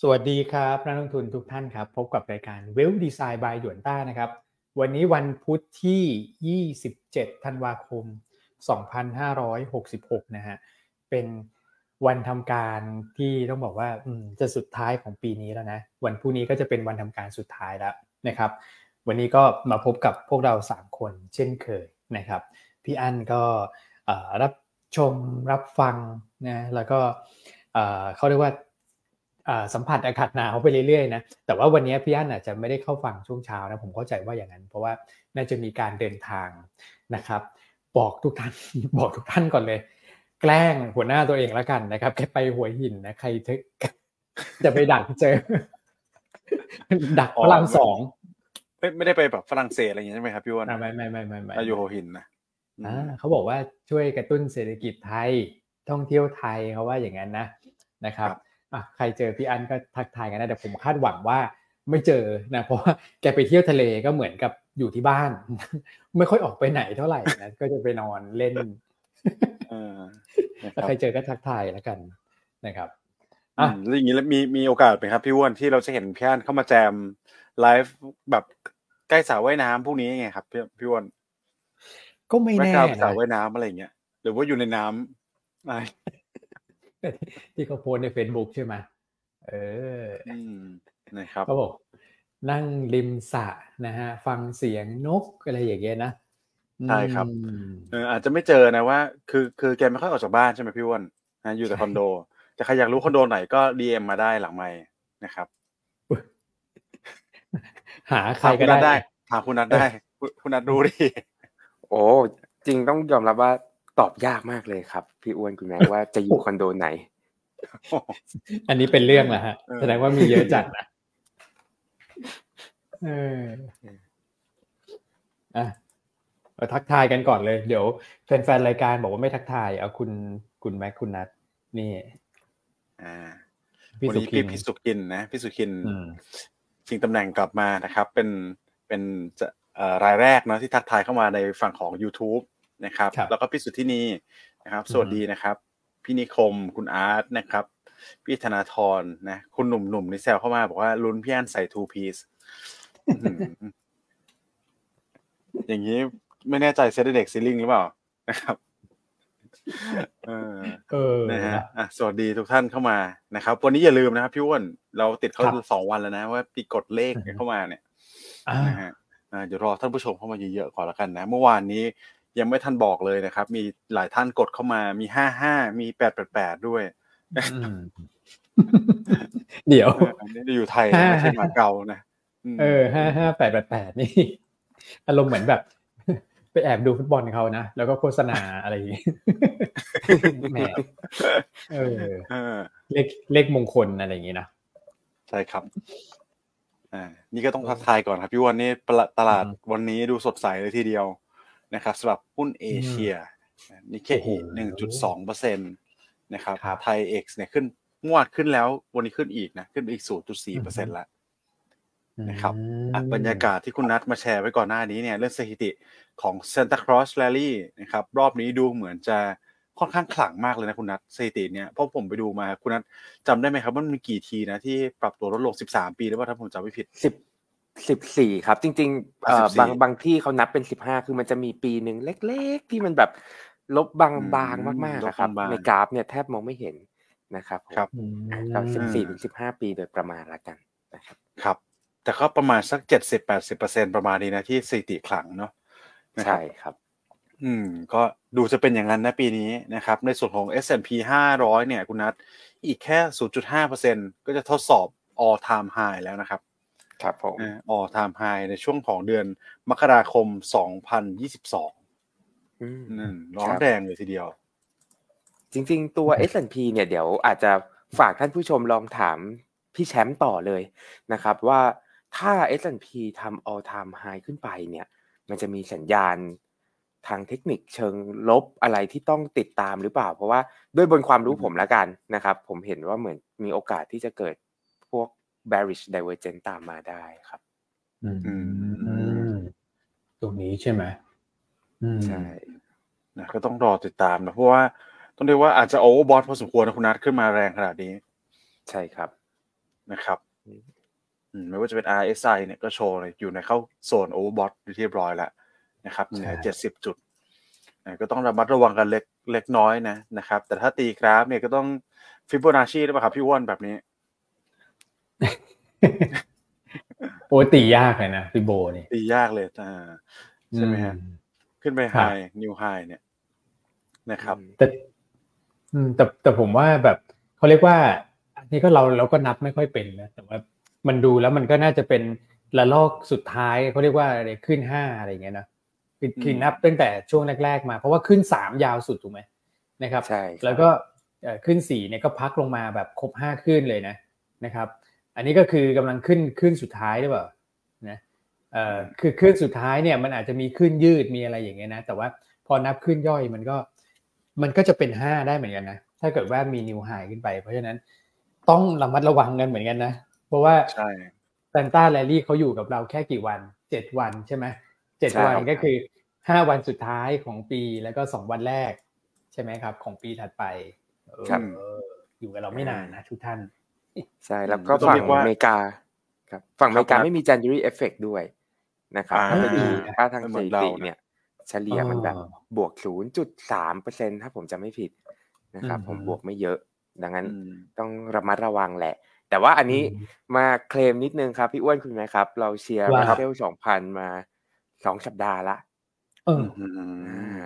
สวัสดีครับนักลงทุนทุกท่านครับ พบกับรายการเวลดีไซน์บายหยวนต้านะครับ วันนี้วันพุธที่ 27 ธันวาคม 2566 นะฮะ เป็นวันทำการที่ต้องบอกว่าจะสุดท้ายของปีนี้แล้วนะ วันพรุ่งนี้ก็จะเป็นวันทำการสุดท้ายแล้วนะครับ วันนี้ก็มาพบกับพวกเรา 3 คนเช่นเคยนะครับ พี่อั้นก็รับชมรับฟังนะแล้วก็เขาเรียกว่า สัมผัสอากาศหนาวไปเรื่อยๆนะแต่ว่าวันนี้พี่อั้นอาจจะไม่ได้เข้าฟังช่วงเช้านะผมเข้าใจว่าอย่างนั้น เพราะว่าน่าจะมีการเดินทางนะครับ บอกทุกท่านบอกทุกท่านก่อนเลย แกล้งหัวหน้าตัวเองแล้วกันนะครับแค่ไปหัวหินนะใครจะไปดักเจอ ดักพลังสองไม่ไม่ได้ไปแบบฝรั่งเศสอะไรอย่างนี้ใช่ไหมครับพี่วนไม่ไม่ไม่ไม่ไม่อยู่หัวหินนะอ่าเขาบอกว่าช่วยกระตุ้นเศรษฐกิจไทยท่องเที่ยวไทยเขาว่าอย่างนั้นนะนะครับอะ ใครเจอพี่อันก็ทักทายกันนะแต่ผมคาดหวังว่าไม่เจอนะเพราะว่าแกไปเที่ยวทะเลก็เหมือนกับอยู่ที่บ้าน ไม่ค่อยออกไปไหนเท่าไหร่นะก็จะไปนอนเล่นถ้าใครเจอก็ทักทายแล้วกันนะครับอะแล้วอย่างนี้แล้วมีมีโอกาสไหมครับพี่อ้วนที่เราจะเห็นพี่อันเข้ามาแจมไลฟ์แบบใกล้สระว่ายน้ำพวกนี้ไงครับพี่พี่อ้วนก็ไม่แน่สระว่ายน้ำอะไรเงี้ยหรือว่าอยู่ในน้ำอะไร ที่เขาโพสใน Facebook ใช่ไหมเออนะครับเขาบอกนั่งริมสระนะฮะฟังเสียงนกอะไรอย่างเงี้ยนะใช่ครับเอออาจจะไม่เจอนะว่า คือคือแกไม่ค่อยออกจากบ้านใช่ไหมพี่วอนนะอยู่แต่คอนโดแต่ใครอยากรู้คอนโดไหนก็ดีเอ็มมาได้หลังไม่นะครับ หาใครก็ได้หาคุณนัทได้ คุณนัทรู้ดิโอ้จริงต้องยอมรับว่า ตอบยากมากเลยครับ พี่อ้วนคุณแม่ว่าจะอยู่คอนโดไหน อันนี้เป็นเรื่องแหละฮะแสดงว่ามีเยอะจัดนะเอออะทักทายกันก่อนเลย เดี๋ยวแฟนๆรายการบอกว่าไม่ทักทาย เอาคุณคุณแม็กคุณนัทนี่ อ่าพี่สุขินพี่สุขินนะพี่สุขินชิงตำแหน่งกลับมานะครับ เป็นเป็นรายแรกเนาะที่ทักทายเข้ามาในฝั่งของ YouTube นะครับ แล้วก็พี่สุทธินีนะครับ สวัสดีนะครับ พี่นิคมคุณอาร์ตนะครับ พี่ธนาธรนะคุณหนุ่มๆในแซวเข้ามาบอกว่าลุ้นพี่อันใส่ทูพีซอย่างนี้ไม่แน่ใจเซตเด็กซีลิงหรือเปล่านะครับเออนะฮะอะสวัสดีทุกท่านเข้ามานะครับ วันนี้อย่าลืมนะครับพี่อ้วนเราติดเขาสองวันแล้วนะ ว่าปีกดเลขเข้ามาเนี่ยนะฮะเดี๋ยวรอท่านผู้ชมเข้ามาเยอะๆก่อนแล้วกันนะ เมื่อวานนี้ ยังไม่ทันบอกเลยนะครับ มีหลายท่านกดเข้ามามีห้าห้ามีแปดแปดแปดด้วยเดี๋ยวนี่อยู่ไทยไม่ใช่มาเก่านะเออห้าห้าแปดแปดแปดนี่อารมณ์เหมือนแบบ ไปแอบดูฟุตบอลเขานะ แล้วก็โฆษณาอะไรอย่างนี้แหมเออเลขเลขมงคลอะไรอย่างนี้นะใช่ครับอ่านี่ก็ต้องทักทายก่อนครับพี่วันนี้ตลาดวันนี้ดูสดใสเลยทีเดียว นะครับสำหรับหุ้นเอเชียนิเคอีหนึ่งจุดสองเปอร์เซ็นตนะครับไทยเอ็กซ์เนี่ยขึ้นงวดขึ้นแล้ววันนี้ขึ้นอีกนะขึ้นไปอีกศูนย์จุดสี่เปอร์เซ็นต์ละนะครับบรรยากาศที่คุณนัทมาแชร์ไว้ก่อนหน้านี้เนี่ยเรื่องสถิติของ Santa Claus Rally นะครับรอบนี้ดูเหมือนจะค่อนข้างขลังมากเลยนะคุณนัทสถิติเนี่ยเพราะผมไปดูมาคุณนัทจำได้ไหมครับว่ามันมีกี่ทีนะที่ปรับตัวลดลงสิบสามปีหรือว่าถ้าผมจำไม่ผิด สิบสิบสี่ครับ จริงๆบางบางที่เขานับเป็นสิบห้าคือมันจะมีปีหนึ่งเล็ก ๆ ที่มันแบบลบบางๆมากๆนะครับในกราฟเนี่ยแทบมองไม่เห็นนะครับครับเราสิบสี่ถึงสิบห้าปีโดยประมาณละกันนะครับ ครับ แต่ก็ประมาณสักเจ็ดสิบแปดสิบเปอร์เซ็นประมาณนี้นะที่สถิติขลังเนาะใช่ครับ อืมก็ดูจะเป็นอย่างนั้นนะปีนี้นะครับ ในส่วนของ S&P 500 เนี่ย คุณนัทอีกแค่ 0.5%ก็จะทดสอบ all time high แล้วนะครับ ครับผมออทามไฮในช่วงของเดือนมกราคม 2022นั่นร้อนแรงเลยทีเดียว จริง ๆ ตัว S&P เนี่ยเดี๋ยวอาจจะฝากท่านผู้ชมลองถามพี่แชมป์ต่อเลยนะครับว่าถ้า S&P ทำ all time high ขึ้นไปเนี่ย มันจะมีสัญญาณทางเทคนิคเชิงลบอะไรที่ต้องติดตามหรือเปล่า เพราะว่าด้วยบนความรู้ผมละกันนะครับ ผมเห็นว่าเหมือนมีโอกาสที่จะเกิดพวก bearish divergence ตามมาได้ครับ อืมตรงนี้ใช่ไหมใช่นะก็ต้องรอติดตามนะเพราะว่าต้องเรียกว่าอาจจะโอเวอร์บอทพอสมควรนะคุณนัทขึ้นมาแรงขนาดนี้ ใช่ครับนะครับไม่ว่าจะเป็น RSI เนี่ยก็โชว์อยู่ในเข้าโซนโอเวอร์บอทเรียบร้อยแล้วนะครับเหนือเจ็ดสิบจุดก็ต้องระมัดระวังกันเล็กเล็กน้อยนะนะครับ แต่ถ้าตีกราฟเนี่ยก็ต้องฟิโบนัชชีได้ป่ะครับพี่อ้วนแบบนี้ โอ้ตียากเลยนะ Fibo นี่ตียากเลยอ่าใช่ไหมฮะขึ้นไป high new high เนี่ยนะครับแต่แต่แต่ผมว่าแบบเขาเรียกว่านี่ก็เราเราก็นับไม่ค่อยเป็นนะแต่ว่ามันดูแล้วมันก็น่าจะเป็นระลอกสุดท้ายเขาเรียกว่าอะไรขึ้นห้าอะไรเงี้ยนะคือคือนับตั้งแต่ช่วงแรก ๆ มาเพราะว่าขึ้นสามยาวสุดถูกไหมนะครับใช่แล้วก็ขึ้นสี่เนี่ยก็พักลงมาแบบครบห้าขึ้นเลยนะนะครับ อันนี้ก็คือกำลังขึ้นขึ้นสุดท้ายหรือเปล่านะเอ่อคือขึ้นสุดท้ายเนี่ยมันอาจจะมีขึ้นยืดมีอะไรอย่างเงี้ยนะ แต่ว่าพอนับขึ้นย่อยมันก็มันก็จะเป็นห้าได้เหมือนกันนะถ้าเกิดว่ามี new high ขึ้นไป เพราะฉะนั้นต้องระมัดระวังกันเหมือนกันนะ เพราะว่าใช่ Santa rally เขาอยู่กับเราแค่กี่วันเจ็ดวันใช่ไหมเจ็ดวันก็คือห้าวันสุดท้ายของปีแล้วก็สองวันแรก ใช่ไหมครับ ของปีถัดไปครับอยู่กับเราไม่นานนะทุกท่าน ใช่แล้วก็ฝั่งอเมริกาครับฝั่งอเมริกาไม่มี January effect ด้วยนะครับถ้าไปดูค่าทางสถิติเนี่ย เฉลี่ยมันแบบบวก 0.3เปอร์เซ็นถ้าผมจะไม่ผิดนะครับ ผมบวกไม่เยอะ ดังนั้นต้องระมัดระวังแหละ แต่ว่าอันนี้มาเคลมนิดนึงครับ พี่อ้วนคุ้นไหมครับ เราเชียร์รัสเซลสองพันมาสองสัปดาห์ละ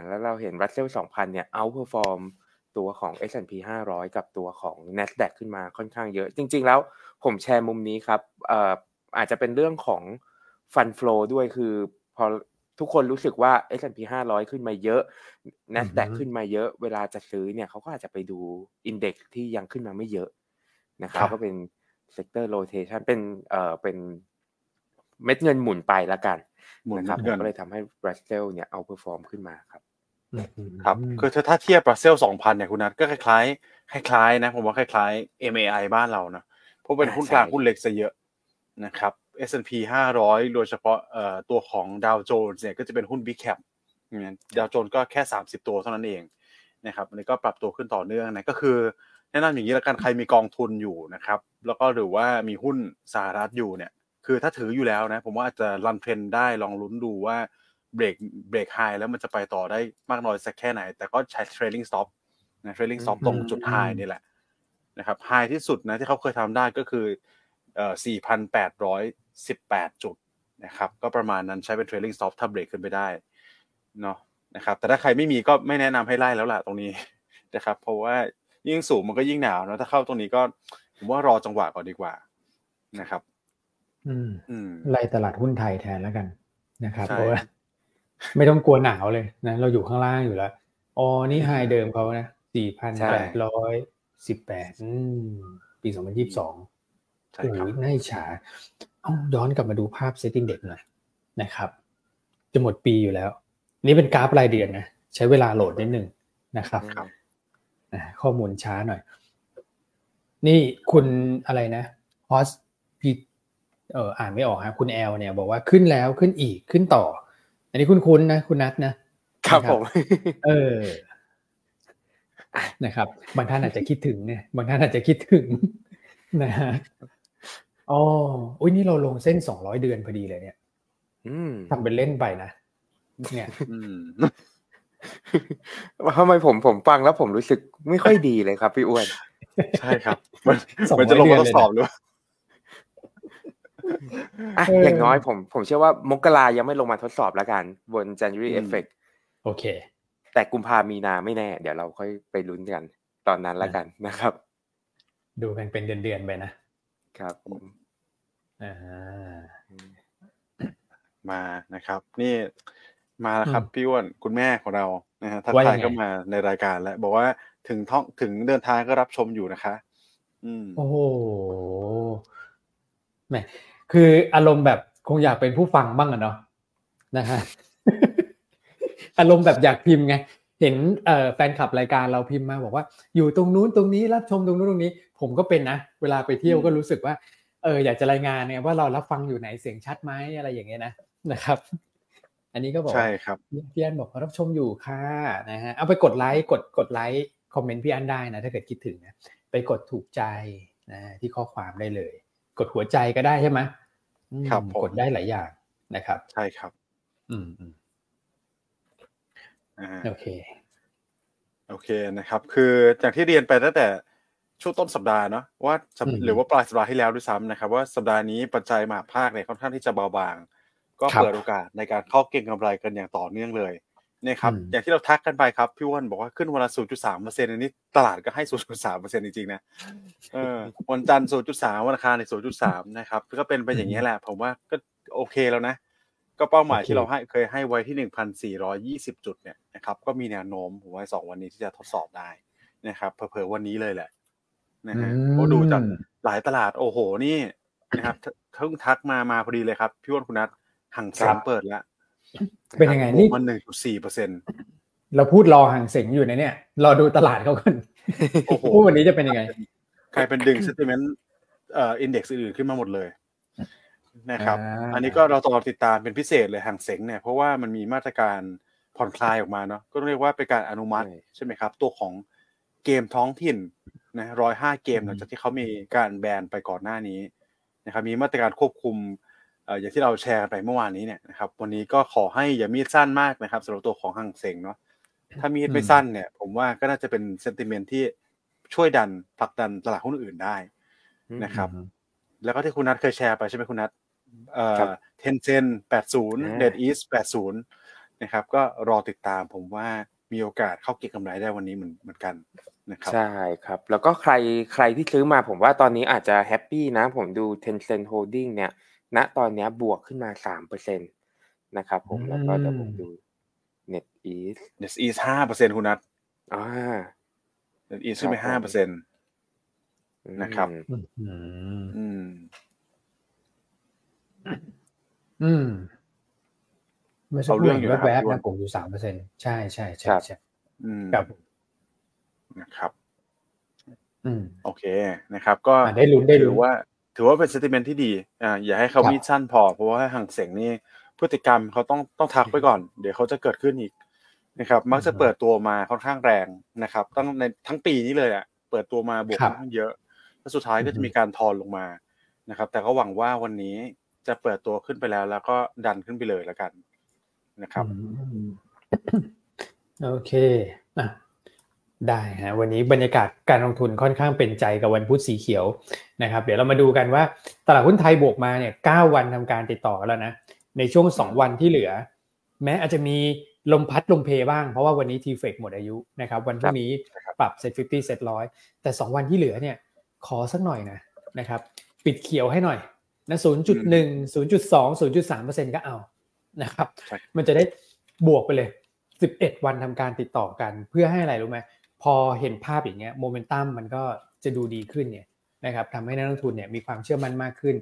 แล้วเราเห็นรัสเซลสองพันเนี่ย outperform ตัวของ S&P 500 กับตัวของ NASDAQ ขึ้นมาค่อนข้างเยอะ จริง ๆ แล้วผมแชร์มุมนี้ครับเอ่ออาจจะเป็นเรื่องของ fund flow ด้วยคือพอทุกคนรู้สึกว่า S&P 500 ขึ้นมาเยอะ NASDAQ ขึ้นมาเยอะ เวลาจะซื้อเนี่ยเขาก็อาจจะไปดูindex ที่ยังขึ้นมาไม่เยอะนะครับก็เป็น sector rotation เป็นเอ่อเป็นเม็ดเงินหมุนไปละกันนะครับก็เลยทำให้บรัสเซลเนี่ย outperform ขึ้นมาครับ ครับคือถ้าเทียบบรัสเซลสองพันเนี่ยคุณนัทก็คล้ายๆคล้ายๆ นะ ผมว่าคล้ายๆ MAI บ้านเรานะเพราะเป็นหุ้นกลางหุ้นเล็กซะเยอะนะครับ S&P 500 โดยเฉพาะตัวของดาวโจนส์เนี่ยก็จะเป็นหุ้น Big Cap ดาวโจนส์ก็แค่ 30 ตัวเท่านั้นเองนะครับอันนี้ก็ปรับตัวขึ้นต่อเนื่องนะก็คือแนะนำอย่างนี้แล้วกันใครมีกองทุนอยู่นะครับแล้วก็หรือว่ามีหุ้นสหรัฐอยู่เนี่ยคือถ้าถืออยู่แล้วนะผมว่าอาจจะรันเทรนได้ลองลุ้นดูว่า เบรกเบรกไฮแล้วมันจะไปต่อได้มากน้อยสักแค่ไหน แต่ก็ใช้ trailing stop นะ trailing stop ตรงจุดไฮนี่แหละนะครับไฮที่สุดนะที่เขาเคยทำได้ก็คือเอ่อ4,818 จุดนะครับก็ประมาณนั้นใช้เป็น trailing stop ถ้าเบรกขึ้นไปได้เนาะนะครับแต่ถ้าใครไม่มีก็ไม่แนะนำให้ไล่แล้วล่ะตรงนี้นะครับเพราะว่ายิ่งสูงมันก็ยิ่งหนาวนะถ้าเข้าตรงนี้ก็ผมว่ารอจังหวะก่อนดีกว่านะครับ อืมไล่ตลาดหุ้นไทยแทนแล้วกันนะครับเพราะว่า ไม่ต้องกลัวหนาวเลยนะเราอยู่ข้างล่างอยู่แล้วอ๋อนี่ไฮเดิมเขานะสี่พันแปดร้อยสิบแปดปีสองพันยี่สิบสองโอ้ยน่าฉาเอาย้อนกลับมาดูภาพ SET Index หน่อยนะครับ จะหมดปีอยู่แล้ว นี่เป็นกราฟรายเดือนนะใช้เวลาโหลดนิดหนึ่งนะครับข้อมูลช้าหน่อย นี่คุณอะไรนะฮอสพีเอออ่านไม่ออกฮะคุณแอลเนี่ย บอกว่าขึ้นแล้วขึ้นอีกขึ้นต่อ อันนี้คุณคุ้นนะคุณนัทนะครับผมเออนะครับ บางท่านอาจจะคิดถึงเนี่ยบางท่านอาจจะคิดถึงนะฮะอ๋ออุ้ยนี่เราลงเส้นสองร้อยเดือนพอดีเลยเนี่ยทำเป็นเล่นไปนะเนี่ยทำไมผมผมฟังแล้วผมรู้สึกไม่ค่อยดีเลยครับพี่อ้วน ใช่ครับ มันจะลงมาทดสอบหรือ อะอย่างน้อยผมผมเชื่อว่ามกรายังไม่ลงมาทดสอบแล้วกัน บน January Effect โอเค แต่กุมภามีนาไม่แน่ เดี๋ยวเราค่อยไปลุ้นกัน ตอนนั้นแล้วกันนะครับ ดูกันเป็นเดือนๆไปนะครับผมอ่ามานะครับ นี่มาแล้วครับพี่อ้วนคุณแม่ของเรานะฮะทักทายก็มาในรายการแล้วบอกว่าถึงท่องถึงเดินทางก็รับชมอยู่นะคะ อืมโอ้โหแหม คืออารมณ์แบบคงอยากเป็นผู้ฟังบ้างอะเนาะนะฮะอารมณ์แบบอยากพิมพ์ไงเห็นเอ่อแฟนคลับรายการเราพิมพ์มาบอกว่า อยู่ตรงนู้นตรงนี้รับชมตรงนู้นตรงนี้ ผมก็เป็นนะเวลาไปเที่ยวก็รู้สึกว่าเอออยากจะรายงานเนี่ยว่าเรารับฟังอยู่ไหนเสียงชัดไหมอะไรอย่างเงี้ยนะนะครับ อันนี้ก็บอกใช่ครับพี่อันบอกรับชมอยู่ค่ะนะฮะเอาไปกดไลค์กดกดไลค์คอมเมนต์พี่อันได้นะถ้าเกิดคิดถึงนะไปกดถูกใจนะที่ข้อความได้เลย กดหัวใจก็ได้ใช่ไหมอืมครับผมกดได้หลายอย่างนะครับ ใช่ครับอืมอืมอ่าโอเค โอเคนะครับ คืออย่างที่เรียนไปตั้งแต่ช่วงต้นสัปดาห์เนาะว่าสัปอืมหรือว่าปลายสัปดาห์ที่แล้วด้วยซ้ำนะครับ ว่าสัปดาห์นี้ปัจจัยมหาภาคเนี่ยค่อนข้างที่จะเบาบาง ก็ครับเปิดโอกาสในการเข้าเก็งกำไรกันอย่างต่อเนื่องเลยเนี่ยครับอืมอย่างที่เราทักกันไปครับพี่อ้วนบอกว่าขึ้นวันละ0.3เปอร์เซ็นต์อันนี้ตลาดก็ให้0.3เปอร์เซ็นต์จริงๆนะเออวันจันทร์0.3วันอังคารใน0.3นะครับก็เป็นไปอย่างนี้ยแหละ ผมว่าก็โอเคแล้วนะ ก็เป้าหมายโอเคที่เราให้เคยให้ไว้ที่1,420จุดเนี่ยนะครับก็มีแนวโน้มผมว่าสองวันนี้ที่จะทดสอบได้นะครับเผลอๆวันนี้เลยแหละนะฮะเพราะดูจากหลายตลาดโอ้โหนี่นะครับเพิ่งทักมามาพอดีเลยครับพี่อ้วนคุณนัทห่างเสงเปิดแล้ว เป็นยังไงบนี่วกมันหนึ่งจุดสี่เปอร์เซ็นต์เราพูดรอห่างเสงอยู่นะเนี่ย รอดูตลาดเขาก่อนโอ้โหพูดวันนี้จะเป็นยังไงกลายเป็นดึง sentiment เอ่อ index อื่นๆขึ้นมาหมดเลยนะครับอ่าอันนี้ก็เราต้องรอติดตามเป็นพิเศษเลยห่างเสงเนี่ย เพราะว่ามันมีมาตรการผ่อนคลายออกมาเนาะก็ต้องเรียกว่าเป็นการอนุมัติใช่ใช่ไหมครับ ตัวของเกมท้องถิ่นนะร้อยห้าเกมหลังจากที่เขามีการแบนไปก่อนหน้านี้นะครับมีมาตรการควบคุมเอ่ออย่างที่เราแชร์กันไปเมื่อวานนี้เนี่ยนะครับวันนี้ก็ขอให้อย่ามีดสั้นมากนะครับสำหรับตัวของห่างเสงเนาะถ้ามีดไม่สั้นเนี่ย ผมว่าก็น่าจะเป็นเซนติเมนที่ช่วยดันผลักดันตลาดหุ้นอื่นได้นะครับ แล้วก็ที่คุณนัทเคยแชร์ไปใช่ไหมคุณนัทเอ่ครัอบเทนเซนแปดศูนย์อ่าเดดอีสแปดศูนย์นะครับ ก็รอติดตามผมว่ามีโอกาสเข้าเก็งกำไรได้วันนี้เหมือนเหมือนกันนะครับใช่ครับ แล้วก็ใครใครที่ซื้อมาผมว่าตอนนี้อาจจะแฮปปี้นะ ผมดู Tencent Holding เนี่ย ณตอนเนี้ยบวกขึ้นมาสามเปอร์เซ็นตนะครับผมแล้วก็เดี๋ยวผมดู NetEase เดดอีสห้าเปอร์เซ็นคุณนัทอ่าเดดอีสขึ้นไปครัห้าบเปผอร์มเซ็นต์อืมนะครับอืม อืมอืมเมื่อสักคเอาเรื่รู่องเห็อยู่นนะครับแวบๆพี่อ้วนนะผมอยู่สามเปอร์เซ็นใช่ใช่ใช่ครับใช่อืมครับนะครับ อืม โอเคนะครับ ก็อะได้ลุ้นได้ลุ้นถือว่า ถือว่าเป็นเซติเมนที่ดีอ่าอย่าให้เขาครับมีดสั้นพอ เพราะว่าห่างเสงนี่พฤติกรรมเขาต้องต้องทักไปก่อน เดี๋ยวเขาจะเกิดขึ้นอีกนะครับ มักจะเปิดตัวมาค่อนข้างแรงนะครับตั้งในทั้งปีนี้เลยอะเปิดตัวมาบวกครัค่บอนข้างเยอะแล้วสุดท้ายก็อือจะฮึมีการทอนลงมานะครับ แต่ก็หวังว่าวันนี้จะเปิดตัวขึ้นไปแล้ว แล้วก็ดันขึ้นไปเลยแล้วกันนะครับอืมโอเคอะ ได้ฮะวันนี้บรรยากาศการลงทุนค่อนข้างเป็นใจกับวันพุธสีเขียวนะครับ เดี๋ยวเรามาดูกันว่าตลาดหุ้นไทยบวกมาเนี่ยเก้าวันทำการติดต่อแล้วนะในช่วงสองวันที่เหลือ แม้อาจจะมีลมพัดลมเพบ้างเพราะว่าวันนี้ทีเฟกหมดอายุนะครับวันพรุ่งนี้ปรับเซ็ตฟิฟตี้เซ็ตร้อยแต่สองวันที่เหลือเนี่ยขอสักหน่อยนะนะครับปิดเขียวให้หน่อยนะศูนย์จุดหนึ่งศูนย์จุดสองศูนย์จุดสามเปอร์เซ็นก็เอานะครับใช่มันจะได้บวกไปเลย 11 วันทำการติดต่อกันเพื่อให้อะไรรู้ไหม พอเห็นภาพอย่างเงี้ยโมเมนตัมมันก็จะดูดีขึ้นเนี่ยนะครับทำให้นักลงทุนเนี่ยมีความเชื่อมั่นมากขึ้น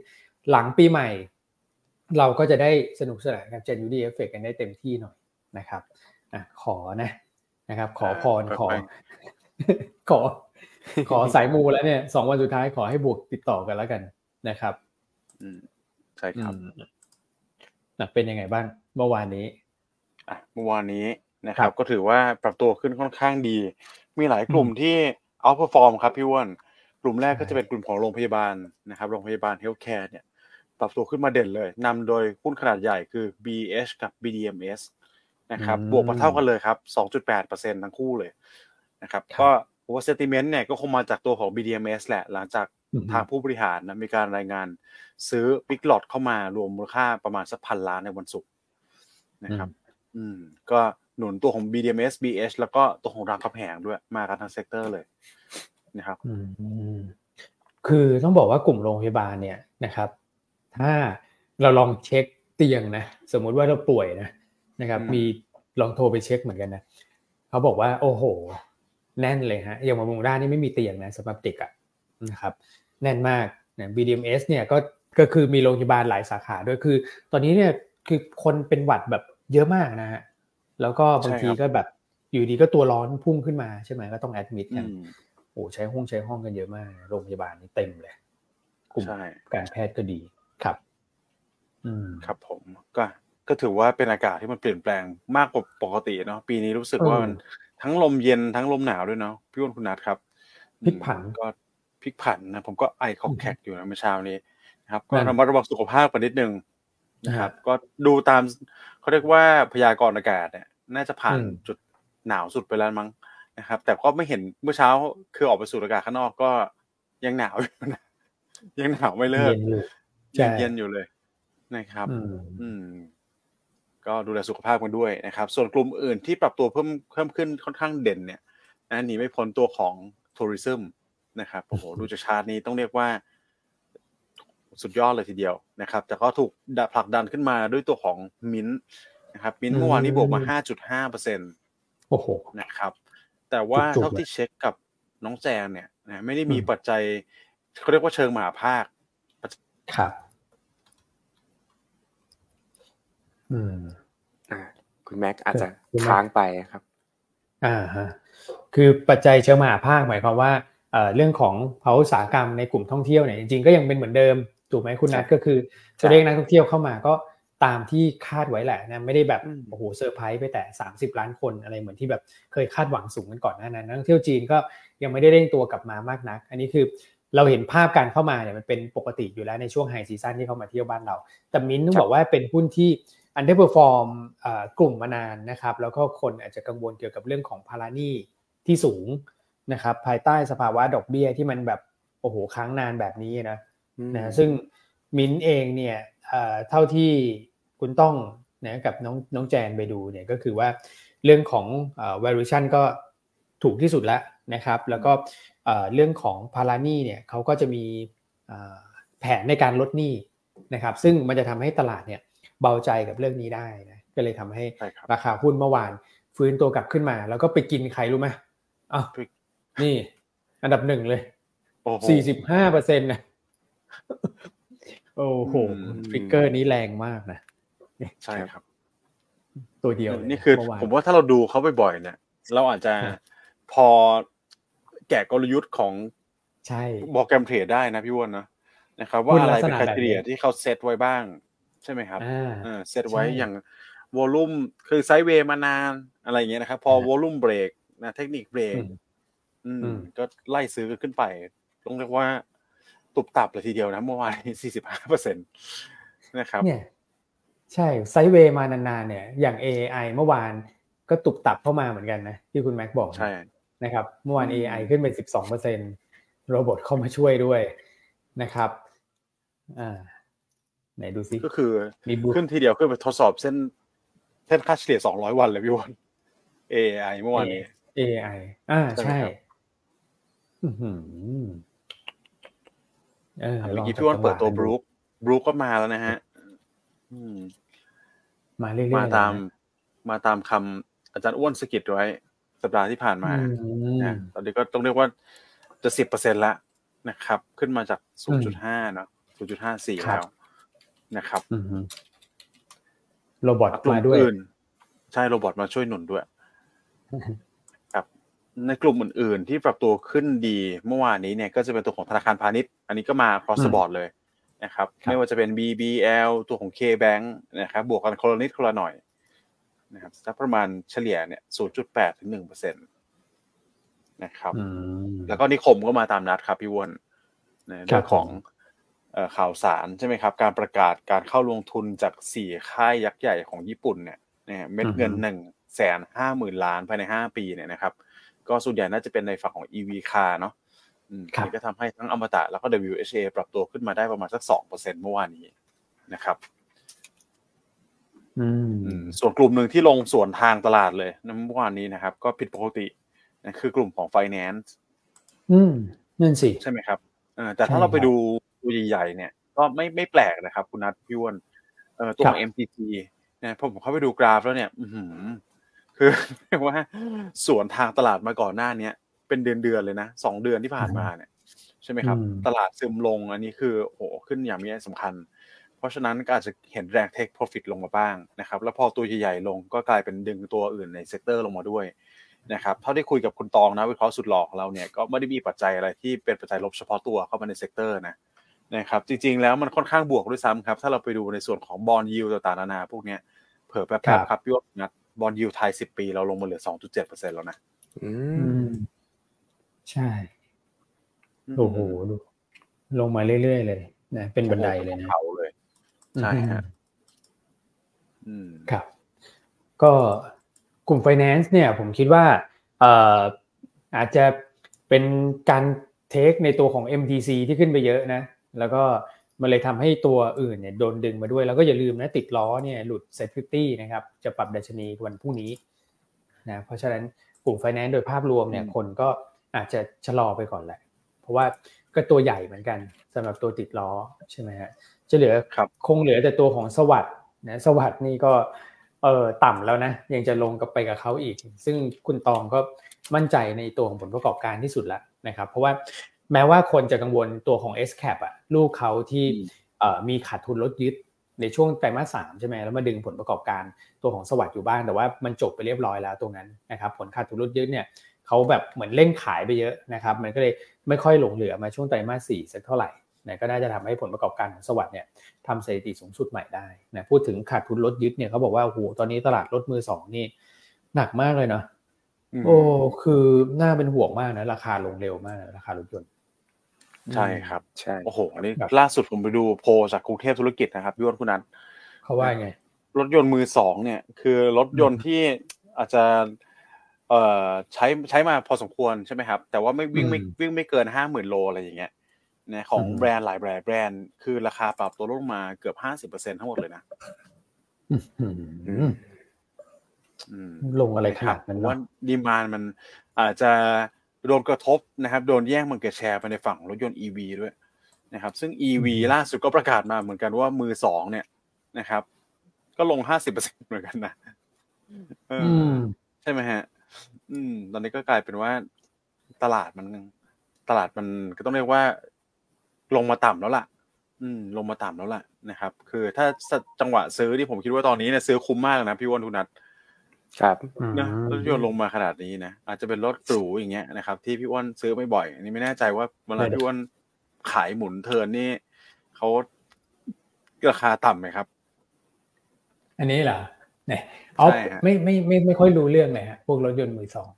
หลังปีใหม่ เราก็จะได้สนุกสนานกับ January effect กันได้เต็มที่หน่อยนะครับอะขอนะนะครับ ขอพรขอ ขอ ขอสายมูแล้วเนี่ยสองวันสุดท้ายขอให้บวกติดต่อกันแล้วกันนะครับอืมใช่ครับอืมอะเป็นยังไงบ้างเมื่อวานนี้อะเมื่อวานนี้นะคครัรับบก็ถือว่าปรับตัวขึ้นค่อนข้างดี มีหลายกลุ่มที่ outperform ครับพี่อ้วนกลุ่มแรกก็จะเป็นกลุ่มของโรงพยาบาลนะครับโรงพยาบาล healthcare เนี่ยปรับตัวขึ้นมาเด่นเลยนำโดยหุ้นขนาดใหญ่คือ BH กับ BDMS นะครับอืมบวกมาเท่ากันเลยครับ 2.8%ทั้งคู่เลยนะครับครับก็ผมว่า sentiment เนี่ยก็คงมาจากตัวของ BDMS แหละ หลังจากอืมทางผู้บริหารนะมีการรายงานซื้อ Big Lot เข้ามารวมมูลค่าประมาณสักพันล้านในวันศุกร์นะครับ อืมก็ หนุนตัวของ BDMS BH แล้วก็ตัวของรามคำแหงด้วยมากันทั้ง sector เลยนะครับอืมคือต้องบอกว่ากลุ่มโรงพยาบาลเนี่ยนะครับ ถ้าเราลองเช็คเตียงนะ สมมุติว่าเราป่วยนะนะครับอืมมีลองโทรไปเช็คเหมือนกันนะเขาบอกว่า โอ้โห แน่นเลยฮะอย่างมามุงด้านนี่ไม่มีเตียงนะสำหรับเด็กอะนะครับ แน่นมากนะ BDMs เนี่ยก็ก็คือมีโรงพยาบาลหลายสาขาด้วยคือ ตอนนี้เนี่ยคือคนเป็นหวัดแบบเยอะมากนะฮะ แล้วก็บางทีใช่ครับก็แบบอยู่ดีก็ตัวร้อนพุ่งขึ้นมาใช่ไหมก็ต้องแอดมิดอืกันมโอ้ใช้ห้องใช้ห้องกันเยอะมากโรงพยาบาลนี่เต็มเลยกลุ่มใช่การแพทย์ก็ดีครับอืมครับผมก็ก็ถือว่าเป็นอากาศที่มันเปลี่ยนแปลงมากกว่าปกติเนาะปีนี้รู้สึกว่าเออมันทั้งลมเย็นทั้งลมหนาวด้วยเนาะพี่อ้วนคุณนัทครับพลิกผันอืมก็พลิกผันนะผมก็ไอคอกแขกอยู่นะเมื่อเช้านี้นะครับก็ระมัดระวังสุขภาพกันนิดนึง นะครับ ก็ดูตามเขาเรียกว่าพยากรณ์อากาศเนี่ย น่าจะผ่านจุดหนาวสุดไปแล้วมั้งนะครับ แต่ก็ไม่เห็นเมื่อเช้าคือออกไปสูดอากาศข้างนอกก็ยังหนาวอยู่นะยังหนาวไม่เลิกยังเย็นอยู่เลยนะครับ อืม ก็ดูแลสุขภาพกันด้วยนะครับ ส่วนกลุ่มอื่นที่ปรับตัวเพิ่มเพิ่มขึ้นค่อนข้างเด่นเนี่ยนะหนีไม่พ้นตัวของทัวริซึมนะครับโอ้โหดูจากชาตินี้ต้องเรียกว่า สุดยอดเลยทีเดียวนะครับ แต่ก็ถูกผลักดันขึ้นมาด้วยตัวของมินนะครับมินเมื่อวานนี้บวกมา 5.5เปอร์เซ็นต์โอ้โหนะครับ แต่ว่าเท่าที่เช็คกับน้องแจงเนี่ยนะไม่ได้มีปัจจัยเขาเรียกว่าเชิงมหาภาคครับ อืมอ่าคุณแม็กอาจจะค้างไปครับ อ่าฮะคือปัจจัยเชิงมหาภาคหมายความว่าเรื่องของภาวะอุตสาหกรรมในกลุ่มท่องเที่ยวเนี่ยจริงๆก็ยังเป็นเหมือนเดิม ถูกไหมคุณนัทก็คือตัวเลขนักท่องเที่ยวเข้ามาก็ตามที่คาดไว้แหละนะไม่ได้แบบโอ้โหเซอร์ไพรส์ไปแต่ 30 ล้านคนอะไรเหมือนที่แบบเคยคาดหวังสูงกันก่อนหน้านั้นนักท่องเที่ยวจีนก็ยังไม่ได้เร่งตัวกลับมามากนัก อันนี้คือเราเห็นภาพการเข้ามาเนี่ยมันเป็นปกติอยู่แล้วในช่วง high season ที่เข้ามาเที่ยวบ้านเรา แต่มินต้องบอกว่าเป็นหุ้นที่ underperform กลุ่มมานานนะครับ แล้วก็คนอาจจะกังวลเกี่ยวกับเรื่องของภาระหนี้ที่สูงนะครับภายใต้สภาวะดอกเบี้ยที่มันแบบโอ้โหค้างนานแบบนี้นะ นะซึ่งมินเองเนี่ยเท่าที่คุณต้องนะกับน้องน้องแจนไปดูเนี่ยก็คือว่าเรื่องของ valuation ก็ถูกที่สุดแล้วนะครับ แล้วก็เรื่องของพารานี่เนี่ยเขาก็จะมีแผนในการลดหนี้นะครับ ซึ่งมันจะทำให้ตลาดเนี่ยเบาใจกับเรื่องนี้ได้นะก็เลยทำให้ราคาหุ้นเมื่อวานฟื้นตัวกลับขึ้นมา แล้วก็ไปกินใครรู้ไหมอ้าวนี่ อันดับหนึ่งเลยสี่สิบห้าเปอร์เซ็นต์นะ โอ้โห trigger นี้แรงมากนะใช่ครับ ตัวเดียวนี่คือ ผมว่าถ้าเราดูเขาบ่อยๆเนี่ยเราอาจจะพอแกะกลยุทธ์ของ program trade ได้นะพี่อ้วนนะนะครับ ว่าอะไรเป็น criteria ที่เขาเซตไว้บ้าง ใช่ไหมครับอ่าเซตไว้อย่าง volumeคือ sideway มานานอะไรเงี้ยนะครับ พอ volume break นะเทคนิคเบรกอืมก็ไล่ซื้อขึ้นไปต้องเรียกว่า ตุบตับเลยทีเดียวนะเมื่อวานนี้สี่สิบห้าเปอร์เซ็นต์นะครับเนี่ยใช่ sideway มานานๆเนี่ย อย่าง AI เมื่อวานก็ตุบตับเข้ามาเหมือนกันนะที่คุณแม็กบอกใช่นะครับเมื่อวาน AI ขึ้นไปสิบสองเปอร์เซ็น robot เข้ามาช่วยด้วยนะครับอ่าไหนดูซิก็คือมีขึ้นทีเดียวขึ้นไปทดสอบเส้นเส้นค่าเฉลี่ยสองร้อยวันเลยพี่วอน AI เมื่อวานนี้ AI อ่าใช่ เมื่อกี้พี่วอนเปิดตัวบรูคบรูคก็มาแล้วนะฮะมาเรื่อยๆมาตาม มาตามคำอาจารย์อ้วนสกิดไว้ สัปดาห์ที่ผ่านมาตอนนี้ก็ต้องเรียกว่าจะสิบเปอร์เซ็นต์ละนะครับ ขึ้นมาจากศูนย์จุดห้าเนาะศูนย์จุดห้าสี่แล้วนะครับโรบอทมาด้วยใช่โรบอทมาช่วยหนุนด้วยครับ ในกลุ่มอื่น ๆ ที่ปรับตัวขึ้นดีเมื่อวานนี้เนี่ยก็จะเป็นตัวของธนาคารพาณิชย์ อันนี้ก็มา cross board เลยนะครับไม่ว่าจะเป็น BBL ตัวของ K-Bank นะครับบวกกันคนละนิดคนละหน่อยนะครับสักประมาณเฉลี่ยเนี่ย 0.8 ถึง1เปอร์เซ็นต์นะครับแล้วก็นิคมก็มาตามนัดครับพี่วอนในเรื่องของข่าวสารใช่ไหมครับ การประกาศการเข้าลงทุนจากสี่ค่ายยักษ์ใหญ่ของญี่ปุ่นเนี่ยเม็ดเงินหนึ่งแสนห้าหมื่นล้านภายในห้าปีเนี่ยนะครับ ก็ส่วนใหญ่น่าจะเป็นในฝั่งของ EV car เนาะนี่ก็ทำให้ทั้งอมตะแล้วก็ WHA ปรับตัวขึ้นมาได้ประมาณสักสองเปอร์เซ็นเมื่อวานนี้นะครับส่วนกลุ่มหนึ่งที่ลงส่วนทางตลาดเลยเมื่อวานนี้นะครับ ก็ผิดปกตินะคือกลุ่มของ finance อืมนั่นสิใช่ไหมครับแต่ถ้าเราไปดูดูใหญ่ๆเนี่ย ก็ไม่ไม่แปลกนะครับ คุณนัทพี่อ้วนตัวของ MTC นะพอผมเข้าไปดูกราฟแล้วเนี่ยอื คือเรียกว่าสวนทางตลาดมาก่อนหน้าเนี้ยเป็นเดือนเดือนเลยนะสองเดือนที่ผ่านมาเนี่ยใช่ไหมครับ ตลาดซึมลงอันนี้คือโอ้ขึ้นอย่างมีนัยสำคัญ เพราะฉะนั้นก็อาจจะเห็นแรง take profit ลงมาบ้างนะครับ แล้วพอตัวใหญ่ๆลงก็กลายเป็นดึงตัวอื่นใน sector ลงมาด้วยนะครับเท่าที่คุยกับคุณตองนะนักวิเคราะห์สุดหล่อเราเนี่ยก็ไม่ได้มีปัจจัยอะไรที่เป็นปัจจัยลบเฉพาะตัวเข้ามาใน sector นะนะครับจริงๆแล้วมันค่อนข้างบวกด้วยซ้ำครับ ถ้าเราไปดูในส่วนของ bond yield ต่างๆนานาพวกเนี้ยเผื่อแป๊บๆครับพี่วนัด bond yield ไทยสิบปี เราลงมาเหลือสองจุดเจ็ดเปอร์เซ็นแล้วนะอืม ใช่ โอ้โหลงมาเรื่อยๆเลยนะเป็นบันไดเลยนะเขาเลยใช่ฮะอืมครับ ก็กลุ่ม finance เนี่ย ผมคิดว่าเอ่ออาจจะเป็นการเทคในตัวของ MTC ที่ขึ้นไปเยอะนะ แล้วก็ มันเลยทำให้ตัวอื่นเนี่ยโดนดึงมาด้วย แล้วก็อย่าลืมนะติดล้อเนี่ยหลุด Set 50นะครับจะปรับดัชนีวันพรุ่งนี้นะเพราะฉะนั้นกลุ่ม finance โดยภาพรวมเนี่ยอืมคนก็อาจจะชะลอไปก่อนแหละ เพราะว่าก็ตัวใหญ่เหมือนกันสำหรับตัวติดล้อใช่ไหมฮะจะเหลือครับคงเหลือแต่ตัวของสวัสด์นะสวัสด์นี่ก็เออต่ำแล้วนะยังจะลงกับไปกับเขาอีก ซึ่งคุณตองก็มั่นใจในตัวของผลประกอบการที่สุดแล้วนะครับ เพราะว่า แม้ว่าคนจะกังวลตัวของ S cap อะลูกเขาที่อืมเอ่อมีขาดทุนลดยึดในช่วงไตรมาสสามใช่ไหมแล้วมาดึงผลประกอบการตัวของสวัสด์อยู่บ้างแต่ว่ามันจบไปเรียบร้อยแล้วตรงนั้นนะครับผลขาดทุนลดยึดเนี่ยเขาแบบเหมือนเล่นขายไปเยอะนะครับมันก็เลยไม่ค่อยหลงเหลือมาช่วงไตรมาสสี่สักเท่าไหร่นะก็น่าจะทำให้ผลประกอบการของสวัสด์เนี่ยทำสถิติสูงสุดใหม่ได้นะพูดถึงขาดทุนลดยึดเนี่ยเขาบอกว่าโอ้โหตอนนี้ตลาดรถมือสองนี่หนักมากเลยเนาะอืมโอ้คือน่าเป็นห่วงมากนะราคาลงเร็วมากนะราคารถยนต์ ใช่ครับ ใช่ โอ้โห อันนี้ครับล่าสุดผมไปดูโพลจากกรุงเทพธุรกิจนะครับพี่อ้วนคุณนัทเขาว่าไง รถยนต์มือสองเนี่ย คือรถยนต์ที่อาจจะเอ่อใช้ใช้มาพอสมควรใช่ไหมครับ แต่ว่าไม่วิ่งไม่อืมวิ่งไม่เกินห้าหมื่นโลอะไรอย่างเงี้ยนะของอืมแบรนด์หลายแบรนด์แบรนด์คือราคาปรับตัวลงมาเกือบห้าสิบเปอร์เซ็นทั้งหมดเลยนะอื้อหืออืมลงอะไรขนาดนั้นเพราะว่าเนาะดีมานมันอาจจะ โดนกระทบนะครับ โดนแย่งมันเก็ตแชร์ไปในฝั่งรถยนต์ EV ด้วยนะครับ ซึ่ง EV ล่าสุดก็ประกาศมาเหมือนกันว่ามือสองเนี่ยนะครับ ก็ลงห้าสิบเปอร์เซ็นเหมือนกันนะเอออือมใช่ไหมฮะ อืม ตอนนี้ก็กลายเป็นว่าตลาดมันตลาดมันก็ต้องเรียกว่า ลงมาต่ำแล้วล่ะ อืม ลงมาต่ำแล้วล่ะนะครับ คือถ้าจังหวะซื้อที่ผมคิดว่าตอนนี้เนี่ยซื้อคุ้มมากนะพี่วอนทุนัท ครับนะรถยนต์ลงมาขนาดนี้นะอาจจะเป็นรถหรูอย่างเงี้ยนะครับ ที่พี่อ้วนซื้อไม่บ่อยอันนี้ไม่แน่ใจว่าเวลาไม่ได้พี่อ้วนขายหมุนเทิร์นนี่เขาราคาต่ำไหมครับ อันนี้เหรอเนี่ยเอาใช่ฮะไม่ไม่ไม่ไม่ค่อยรู้เรื่องเลยฮะพวกรถยนต์มือสอง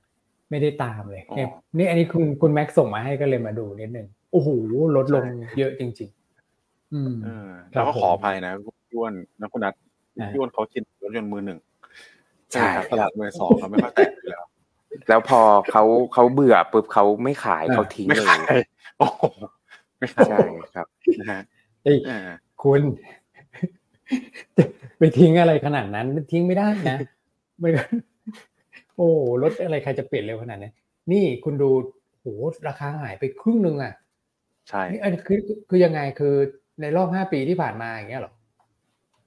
ไม่ได้ตามเลยอ๋อเนี่ยนี่อันนี้คุณคุณแม็กซ์ส่งมาให้ก็เลยมาดูนิดนึงโอ้โหลดลงใช่เยอะจริง ๆ อืมเออครัแล้วบก็ผมขออภัยนะพี่อ้วนนะคุณนัทอ่าพี่อ้วนเขาคิดรถยนต์มือหนึ่ง ใช่ครับตลาดมือสองเขาไม่ค่อยแตะอยู่แล้ว แล้วพอเขาเขาเบื่อปุ๊บเขาไม่ขายอ่าเขาทิ้งไม่เลยขายโอ้โหไม่ขายใช่ครับนะฮะเอ้ยอ่าคุณไปทิ้งอะไรขนาดนั้นมันทิ้งไม่ได้นะมันก็โอ้รถอะไรใครจะเปลี่ยนเร็วขนาดนี้นนี่คุณดูโหราคาหายไปครึ่งหนึ่งอะ ใช่นี่อันนี้คือคือยังไงคือในรอบห้าปีที่ผ่านมาอย่างเงี้ยเหรอ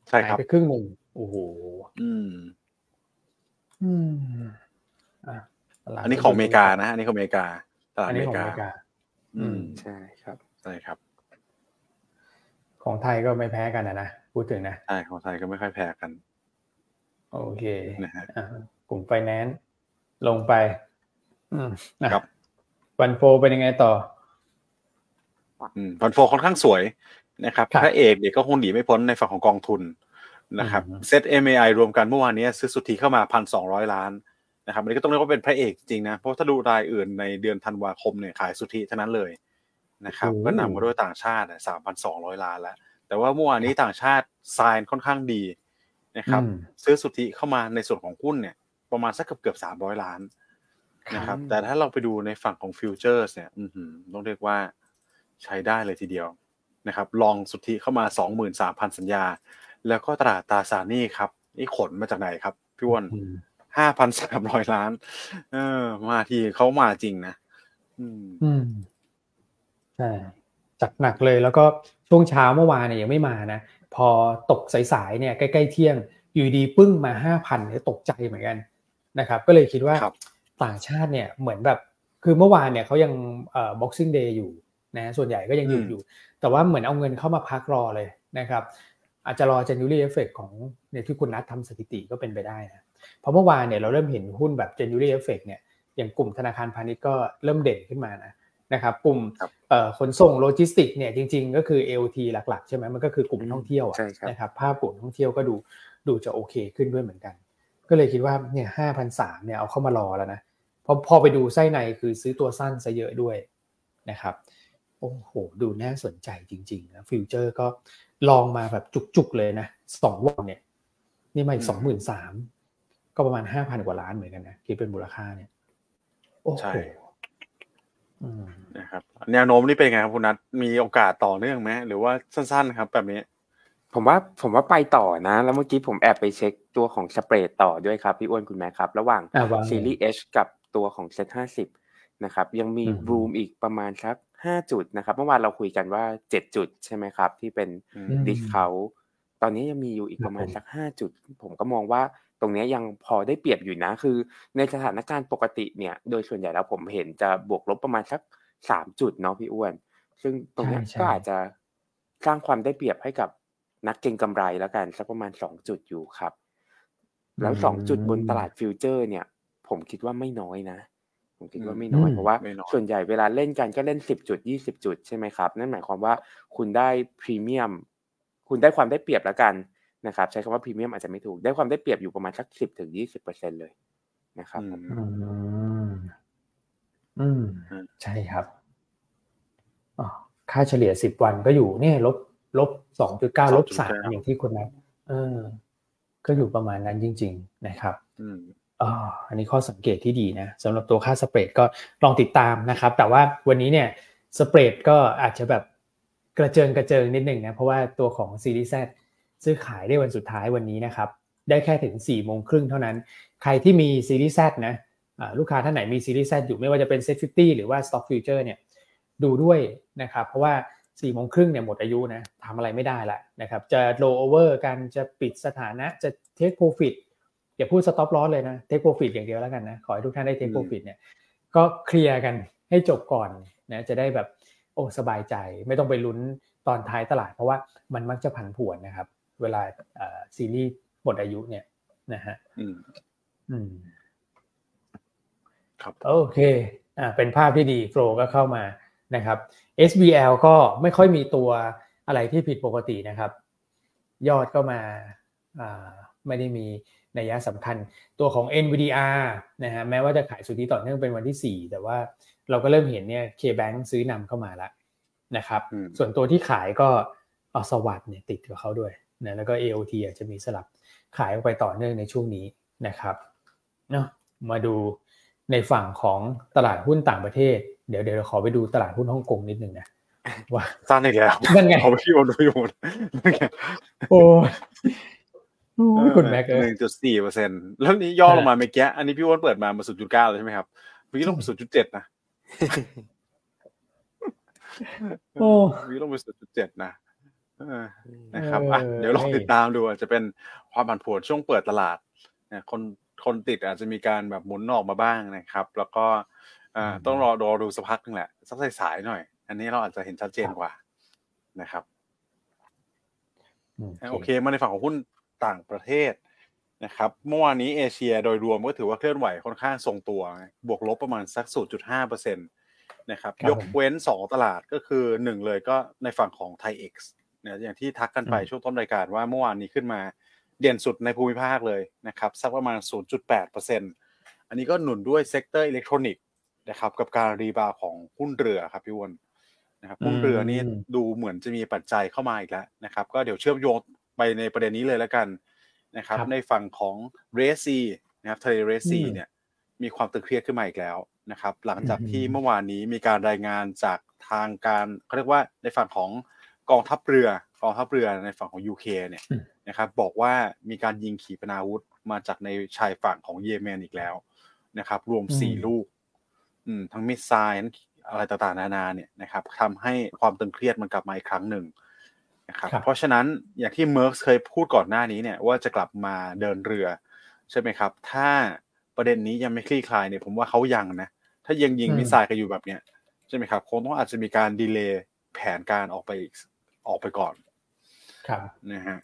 ใช่หาคยรับไปครึ่งหนึ่งโอ้โหอืม อืมอะตลาดอันนี้ของอเมริกานะอันนี้ของอเมริกาตลาดอันอนี้เมของริอเมริกา อืมใช่ครับใช่ครับ ของไทยก็ไม่แพ้กันนะนะพูดถึงนะใช่ของไทยก็ไม่ค่อยแพ้กัน โอเคนะฮะอะกลุ่มไฟแนนซ์ลงไป อืมนะครับวันโฟเป็นยังไงต่ออืมฟันโฟค่อนข้างสวยนะครับครับพระเอกเนี่ยก็คงหนีไม่พ้นในฝั่งของกองทุน นะครับอืมเซต MAI รวมกันเมื่อวานนี้ซื้อสุทธิเข้ามาพันสองร้อยล้านนะครับอันนี้ก็ต้องเรียกว่าเป็นพระเอกจริงๆนะเพราะถ้าดูรายอื่นในเดือนธันวาคมเนี่ยขายสุทธิเท่านั้นเลยนะครับโอ้โหก็นำมาด้วยต่างชาติสามพันสองร้อยล้านแล้ว แต่ว่าเมื่อวานนี้ต่างชาติซายค่อนข้างดีนะครับอืมซื้อสุทธิเข้ามาในส่วนของหุ้นเนี่ยประมาณสักเกือบเกือบสามร้อยล้านนะครับครับแต่ถ้าเราไปดูในฝั่งของฟิวเจอร์สเนี่ยอื้อหือต้องเรียกว่าใช้ได้เลยทีเดียวนะครับลองสุทธิเข้ามาสองหมื่นสามพันสัญญา แล้วก็ตลาดตราสารหนี้ครับ นี่ขนมาจากไหนครับพี่อ้วนอืมห้าพันสามร้อยล้าน เออ มาทีเขามาจริงนะอืมอืมใช่จัดหนักเลยแล้วก็ช่วงเช้าเมื่อวานเนี่ยยังไม่มานะ พอตกสายๆเนี่ยใกล้ๆเที่ยง อยู่ดีปึ้งมาห้าพันเนี่ยตกใจเหมือนกันนะครับ ก็เลยคิดว่าครับต่างชาติเนี่ยเหมือนแบบคือเมื่อวานเนี่ยเขายังเอ่อ boxing day อยู่นะส่วนใหญ่ก็ยังหยุดอืมอยู่ แต่ว่าเหมือนเอาเงินเข้ามาพักรอเลยนะครับ อาจจะรอ January effect ของเนี่ยที่คุณนัททำสถิติก็เป็นไปได้นะ เพราะเมื่อวานเนี่ยเราเริ่มเห็นหุ้นแบบ January effect เนี่ยอย่างกลุ่มธนาคารพาณิชย์ก็เริ่มเด่นขึ้นมานะนะครับกลุ่มครับเอ่อขนส่งโลจิสติกเนี่ยจริง ๆ ก็คือ AOT หลักๆ ใช่ไหมมันก็คือกลุ่มท่องเที่ยวอะใช่ครับนะครับภาพกลุ่มท่องเที่ยวก็ดูดูจะโอเคขึ้นด้วยเหมือนกัน ก็เลยคิดว่าเนี่ยห้าพันสามเนี่ยเอาเข้ามารอแล้วนะพอพอไปดูไส้ในคือซื้อตัวสั้นซะเยอะด้วยนะครับโอ้โห ดูน่าสนใจจริงๆนะฟิวเจอร์ก็ ลองมาแบบจุกๆเลยนะสองวันเนี่ย นี่มาอีกสองหมื่นสามก็ประมาณห้าพันกว่าล้านเหมือนกันนะคิดเป็นมูลค่าเนี่ยโอ้โหนะครับแนวโน้มนี่เป็นไงครับคุณนัทมีโอกาสต่อเนื่องไหมหรือว่าสั้นๆครับ แบบนี้ ผมว่าผมว่าไปต่อนะ แล้วเมื่อกี้ผมแอบไปเช็คตัวของสเปรดต่อด้วยครับพี่อ้วนคุณแม่ครับ ระหว่างซีรีส์ H กับตัวของเซ็ตห้าสิบนะครับ ยังมีรูมอีกประมาณสัก ห้าจุดนะครับ เมื่อวานเราคุยกันว่าเจ็ดจุดใช่ไหมครับ ที่เป็นดิสเขาตอนนี้ยังมีอยู่อีกประมาณสักห้าจุด ผมก็มองว่าตรงนี้ยังพอได้เปรียบอยู่นะ คือในสถานการณ์ปกติเนี่ย โดยส่วนใหญ่แล้วผมเห็นจะบวกลบประมาณสักสามจุดเนาะพี่อ้วน ซึ่งตรงนี้ก็อาจจะสร้างความได้เปรียบให้กับนักเก็งกำไรแล้วกันสักประมาณสองจุดอยู่ครับ แล้วสองจุดบนตลาดฟิวเจอร์ เนี่ย ผมคิดว่าไม่น้อยนะ ผมคิดว่าไม่น้อยเพราะว่า ส่วนใหญ่เวลาเล่นกันก็เล่นสิบจุดยี่สิบจุดใช่ไหมครับ นั่นหมายความว่าคุณได้พรีเมียม คุณได้ความได้เปรียบแล้วกันนะครับ ใช้คำว่าพรีเมียมอาจจะไม่ถูก ได้ความได้เปรียบอยู่ประมาณสักสิบถึงยี่สิบเปอร์เซ็นต์เลยนะครับอืมอืมใช่ครับค่าเฉลี่ยสิบวันก็อยู่เนี่ยลบลบสองจุดเก้าลบสามอย่างที่คุณนัทเออ ก็อยู่ประมาณนั้นจริง ๆ นะครับอ๋อ อันนี้ข้อสังเกตที่ดีนะสำหรับตัวค่าสเปรดก็ลองติดตามนะครับ แต่ว่าวันนี้เนี่ยสเปรดก็อาจจะแบบกระเจิงกระเจิงนิดหนึ่งนะเพราะว่าตัวของซีรีส์แซซื้อขายได้วันสุดท้ายวันนี้นะครับ ได้แค่ถึง4ี่โมงครึ่งเท่านั้น ใครที่มี series Z นะลูกค้าท่านไหนมี series Z อยู่ไม่ว่าจะเป็น SET50หรือว่า stock futures เนี่ยดูด้วยนะครับ เพราะว่า4ี่โมงครึ่งเนี่ยหมดอายุนะทำอะไรไม่ได้ละนะครับ จะโลเวอร์กันจะปิดสถานะจะ take profit อย่าพูด stop loss เลยนะ take profit อย่างเดียวแล้วกันนะ ขอให้ทุกท่านได้ take profit เนี่ยก็เคลียร์กันให้จบก่อนนะจะได้แบบโอ้สบายใจ ไม่ต้องไปลุ้นตอนท้ายตลาด เพราะว่ามันมักจะผันผวนนะครับ เวลาซีรีส์หมดอายุเนี่ยนะฮะอืมอืมครับโอเคอ่าเป็นภาพที่ดีโฟลก็เข้ามานะครับ SBL ก็ไม่ค่อยมีตัวอะไรที่ผิดปกตินะครับ ยอดก็มาไม่ได้มี นัยสำคัญตัวของ NVDR นะฮะแม้ว่าจะขายสุทธิต่อเนื่องเป็นวันที่ 4 แต่ว่าเราก็เริ่มเห็นเนี่ย KBank ซื้อนำเข้ามาแล้วนะครับส่วนตัวที่ขายก็อสวัสด์เนี่ยติดกับเขาด้วยนะแล้วก็ AOT อาจจะมีสลับขายออกไปต่อเนื่องในช่วงนี้นะครับเนาะมาดูในฝั่งของตลาดหุ้นต่างประเทศ เดี๋ยวเดี๋ยวขอไปดูตลาดหุ้นฮ่องกงนิดนึงนะว่าสั้นอีกแล้วนั่นไงเขาไปโยนไปโยนโอ้ คุณแม็กหนึ่งจุดสี่เปอร์เซ็นต์แล้วนี้ย่อลงมาเมื่อกี้อันนี้พี่วอนเปิดมามาศูนย์จุดเก้าเลยใช่ไหมครับเมื่อกี้ลงมาศูนย์จุดเจ็ดนะโอ้วิลงไปศูนย์จุดเจ็ดนะนะครับอะเดี๋ยวลองติดตามดูอาจจะเป็นความผันผวนช่วงเปิดตลาดคนคนติดอาจจะมีการแบบหมุนออกมาบ้างนะครับ แล้วก็ต้องรอรอดูสักพักนึงแหละสักสายๆหน่อย อันนี้เราอาจจะเห็นชัดเจนกว่านะครับโอเคมาในฝั่งของหุ้น ต่างประเทศนะครับเมื่อวานนี้เอเชียโดยรวมก็ถือว่าเคลื่อนไหวค่อนข้างทรงตัว บวกลบประมาณสัก 0.5เปอร์เซ็นต์นะครับยกเว้น 2 ตลาดก็คือ 1 เลยก็ในฝั่งของ TAIEX เนี่ยอย่างที่ทักกันไปช่วงต้นรายการว่าเมื่อวานนี้ขึ้นมาเด่นสุดในภูมิภาคเลยนะครับสักประมาณ 0.8%อันนี้ก็หนุนด้วย sector อิเล็กทรอนิกส์นะครับกับการ rebound ของหุ้นเรือครับพี่อ้วนนะครับหุ้นเรือนี่ดูเหมือนจะมีปัจจัยเข้ามาอีกแล้วนะครับ ก็เดี๋ยวเชื่อมโยง ไปในประเด็นนี้เลยแล้วกันนะครับ ในฝั่งของเรซีนะครับทะเลเรซีเนี่ยมีความตึงเครียดขึ้นมาอีกแล้วนะครับ หลังจากที่เมื่อวานนี้มีการรายงานจากทางการเขาเรียกว่าในฝั่งของกองทัพเรือกองทัพเรือในฝั่งของยูเคเนี่ยนะครับ บอกว่ามีการยิงขีปนาวุธมาจากในชายฝั่งของเยเมนอีกแล้วนะครับ รวมสี่ลูกทั้งมิสไซล์อะไรต่างๆนานาเนี่ยนะครับทำให้ความตึงเครียดมันกลับมาอีกครั้งหนึ่ง นะครับเพราะฉะนั้นอย่างที่ Maersk เคยพูดก่อนหน้านี้เนี่ยว่าจะกลับมาเดินเรือใช่ไหมครับ ถ้าประเด็นนี้ยังไม่คลี่คลายเนี่ยผมว่าเขายังนะ ถ้ายังยิง missile กันอยู่แบบเนี้ยใช่ไหมครับคงต้องอาจจะมีการ delay แผนการออกไปออกไปก่อน ครับนะฮะ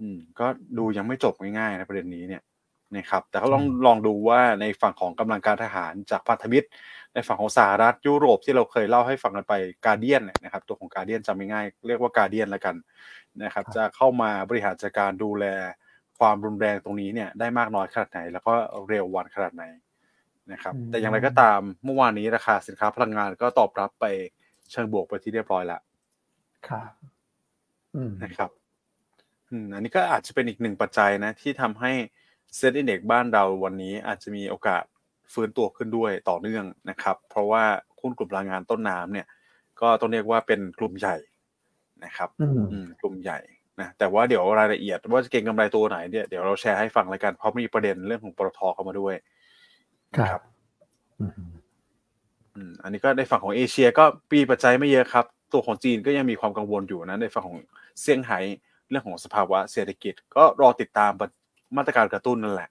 อืมก็ดูยังไม่จบง่ายๆนะประเด็นนี้เนี่ย นะครับแต่ก็ลองลองดูว่าในฝั่งของกำลังการทหารจากพันธมิตร ในฝั่งของสหรัฐยุโรปที่เราเคยเล่าให้ฟังกันไปกาเดียนนะครับตัวของกาเดียนจำง่ายเรียกว่ากาเดียนแล้วกันนะครับจะเข้ามาบริหารจัดการดูแลความรุนแรงตรงนี้เนี่ยได้มากน้อยขนาดไหน แล้วก็เร็ววันขนาดไหนนะครับแต่อย่างไรก็ตามเมื่อวานนี้ราคาสินค้าพลังงานก็ตอบรับไปเชิงบวกไปที่เรียบร้อยแล้วครับอืมนะครับอืมอันนี้ก็อาจจะเป็นอีกหนึ่งปัจจัยนะที่ทำให้ เซ็ตอินเด็กบ้านเราวันนี้อาจจะมีโอกาสฟื้นตัวขึ้นด้วยต่อเนื่องนะครับ เพราะว่าหุ้นกลุ่มพลังงานต้นน้ำเนี่ย ก็ต้องเรียกว่าเป็นกลุ่มใหญ่นะครับอืมอืมกลุ่มใหญ่นะแต่ว่าเดี๋ยวรายละเอียดว่าจะเก็งกำไรตัวไหนเนี่ยเดี๋ยวเราแชร์ให้ฟังแล้วกันเพราะมีประเด็นเรื่องของปตทเข้ามาด้วยครับอืมอืมอันนี้ก็ในฝั่งของเอเชียก็ปีปัจจัยไม่เยอะครับ ตัวของจีนก็ยังมีความกังวลอยู่นะในฝั่งของเซี่ยงไฮ้เรื่องของสภาวะเศรษฐกิจ ก็รอติดตาม มาตรการกระตุ้นนั่นแหละ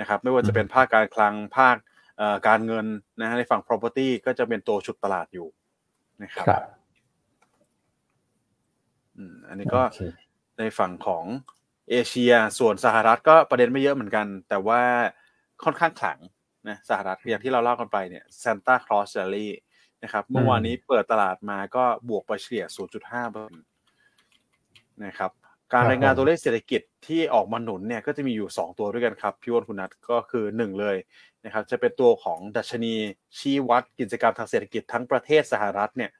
นะครับไม่ว่าจะเป็นภาคการคลังภาคเอ่อการเงินนะฮะในฝั่ง property ก็จะเป็นตัวชุดตลาดอยู่นะครับครับอืมอันนี้ก็โอเคในฝั่งของเอเชียส่วนสหรัฐก็ประเด็นไม่เยอะเหมือนกัน แต่ว่าค่อนข้างขลังนะสหรัฐอย่างที่เราเล่ากันไปเนี่ย Santa Claus Rally นะครับเมื่อวานนี้เปิดตลาดมาก็บวกไปเฉลี่ย 0.5เปอร์เซ็นต์นะครับ การรายงานตัวเลขเศรษฐกิจที่ออกมาหนุนเนี่ยก็จะมีอยู่ 2 ตัวด้วยกันครับพี่วอนคุณนัทก็คือ 1 เลยนะครับจะเป็นตัวของดัชนีชี้วัดกิจกรรมทางเศรษฐกิจทั้งประเทศสหรัฐเนี่ย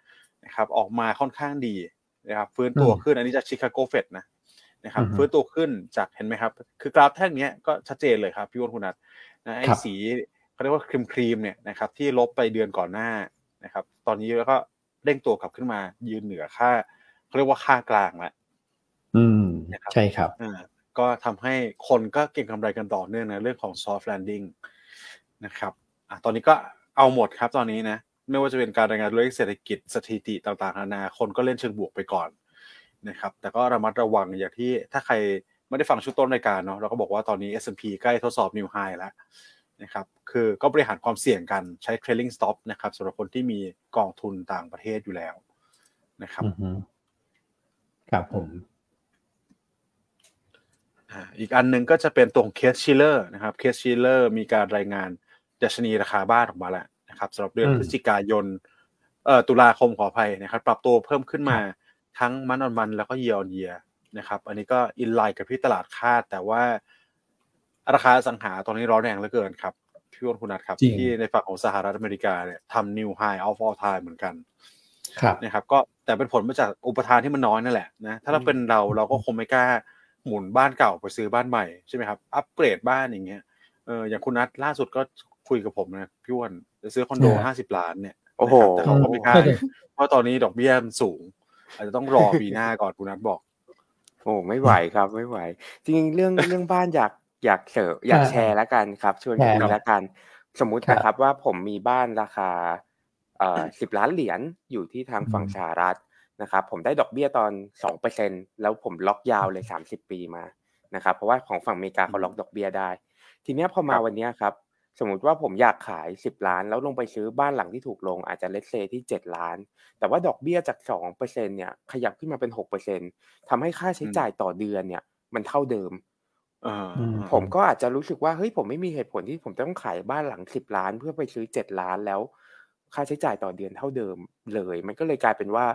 นะครับออกมาค่อนข้างดีนะครับฟื้นตัวขึ้นอันนี้จากชิคาโกเฟดนะนะครับฟื้นตัวขึ้นจากเห็นไหมครับ คือกราฟแท่งเนี้ยก็ชัดเจนเลยครับพี่วอนคุณนัทนะไอ้สีเขาเรียกว่าครีมครีมเนี่ยนะครับที่ลบไปเดือนก่อนหน้านะครับตอนนี้แล้วก็เร่งตัวกลับขึ้นมายืนเหนือค่าเขาเรียกว่าค่ากลางแล้ว อืมนะครับใช่ครับอ่าก็ทำให้คนก็เก็งกำไรกันต่อเนื่องในเรื่องของ soft landing นะครับอะตอนนี้ก็เอาหมดครับตอนนี้นะ ไม่ว่าจะเป็นการรายงานตัวเลขเศรษฐกิจสถิติต่างๆนานาคนก็เล่นเชิงบวกไปก่อนนะครับ แต่ก็ระมัดระวังอย่างที่ถ้าใครไม่ได้ฟังชุดต้นรายการเนาะเราก็บอกว่าตอนนี้ S&P ใกล้ทดสอบ new high แล้วนะครับ คือก็บริหารความเสี่ยงกันใช้ trailing stop นะครับสำหรับคนที่มีกองทุนต่างประเทศอยู่แล้วนะครับอือฮึครับผม อ่าอีกอันหนึ่งก็จะเป็นตัวของ Case-Shiller นะครับ Case-Shiller มีการรายงานดัชนีราคาบ้านออกมาแล้วนะครับสำหรับเดือนอืมพฤศจิกายนเอ่อตุลาคมขออภัยนะครับ ปรับตัวเพิ่มขึ้นมาทั้ง month on month แล้วก็ year on year นะครับ อันนี้ก็ in line กับที่ตลาดคาด แต่ว่าราคาอสังหาตอนนี้ร้อนแรงเหลือเกินครับพี่อ้วนคุณนัทครับจริงที่ในฝั่งของสหรัฐอเมริกาเนี่ยทำ new high of all time เหมือนกันครับนะครับ ก็แต่เป็นผลมาจากอุปทานที่มันน้อยนั่นแหละนะถ้าเราเป็นเราเราก็คงไม่กล้า หมุนบ้านเก่าไปซื้อบ้านใหม่ใช่ไหมครับอัปเกรดบ้านอย่างเงี้ยเอออย่างคุณนัทล่าสุดก็คุยกับผมนะพี่อ้วนจะซื้อคอนโดเนี่ยห้าสิบล้านเนี่ยโอ้โหนะครับแต่เขาก็ไม่กล้าเพราะตอนนี้ดอกเบี้ยมันสูง อาจจะต้องรอปีหน้าก่อนคุณนัทบอก โอ้ไม่ไหวครับไม่ไหว จริงๆเรื่องเรื่องบ้านอยากอยากเสริมอยากอ่าแชร์แล้วกันครับชวนแชคุร์ยครับแล้วกัน สมมุติครับนะครับว่าผมมีบ้านราคาเอ่อสิบล้านเหรียญอยู่ที่ทางฝั่งอืมสหรัฐ นะครับผมได้ดอกเบี้ยตอนสองเปอร์เซ็นแล้วผมล็อกยาวเลยสามสิบปีมานะครับเพราะว่าของฝั่งอเมริกาเขาล็อกดอกเบี้ยได้ ทีเนี้ยพอมาครับวันเนี้ยครับสมมุติว่าผมอยากขายสิบล้าน แล้วลงไปซื้อบ้านหลังที่ถูกลงอาจจะเลทเซที่เจ็ดล้าน แต่ว่าดอกเบี้ยจากสองเปอร์เซ็นเนี่ยขยับขึ้นมาเป็นหกเปอร์เซ็นทำให้ค่าใช้จ่ายต่อเดือนเนี่ยมันเท่าเดิมเอออืมผมก็อาจจะรู้สึกว่าเฮ้ยผมไม่มีเหตุผลที่ผมจะต้องขายบ้านหลังสิบล้าน เพื่อไปซื้อเจ็ดล้านแล้ว ค่าใช้จ่ายต่อเดือนเท่าเดิมเลย มันก็เลยกลายเป็นว่า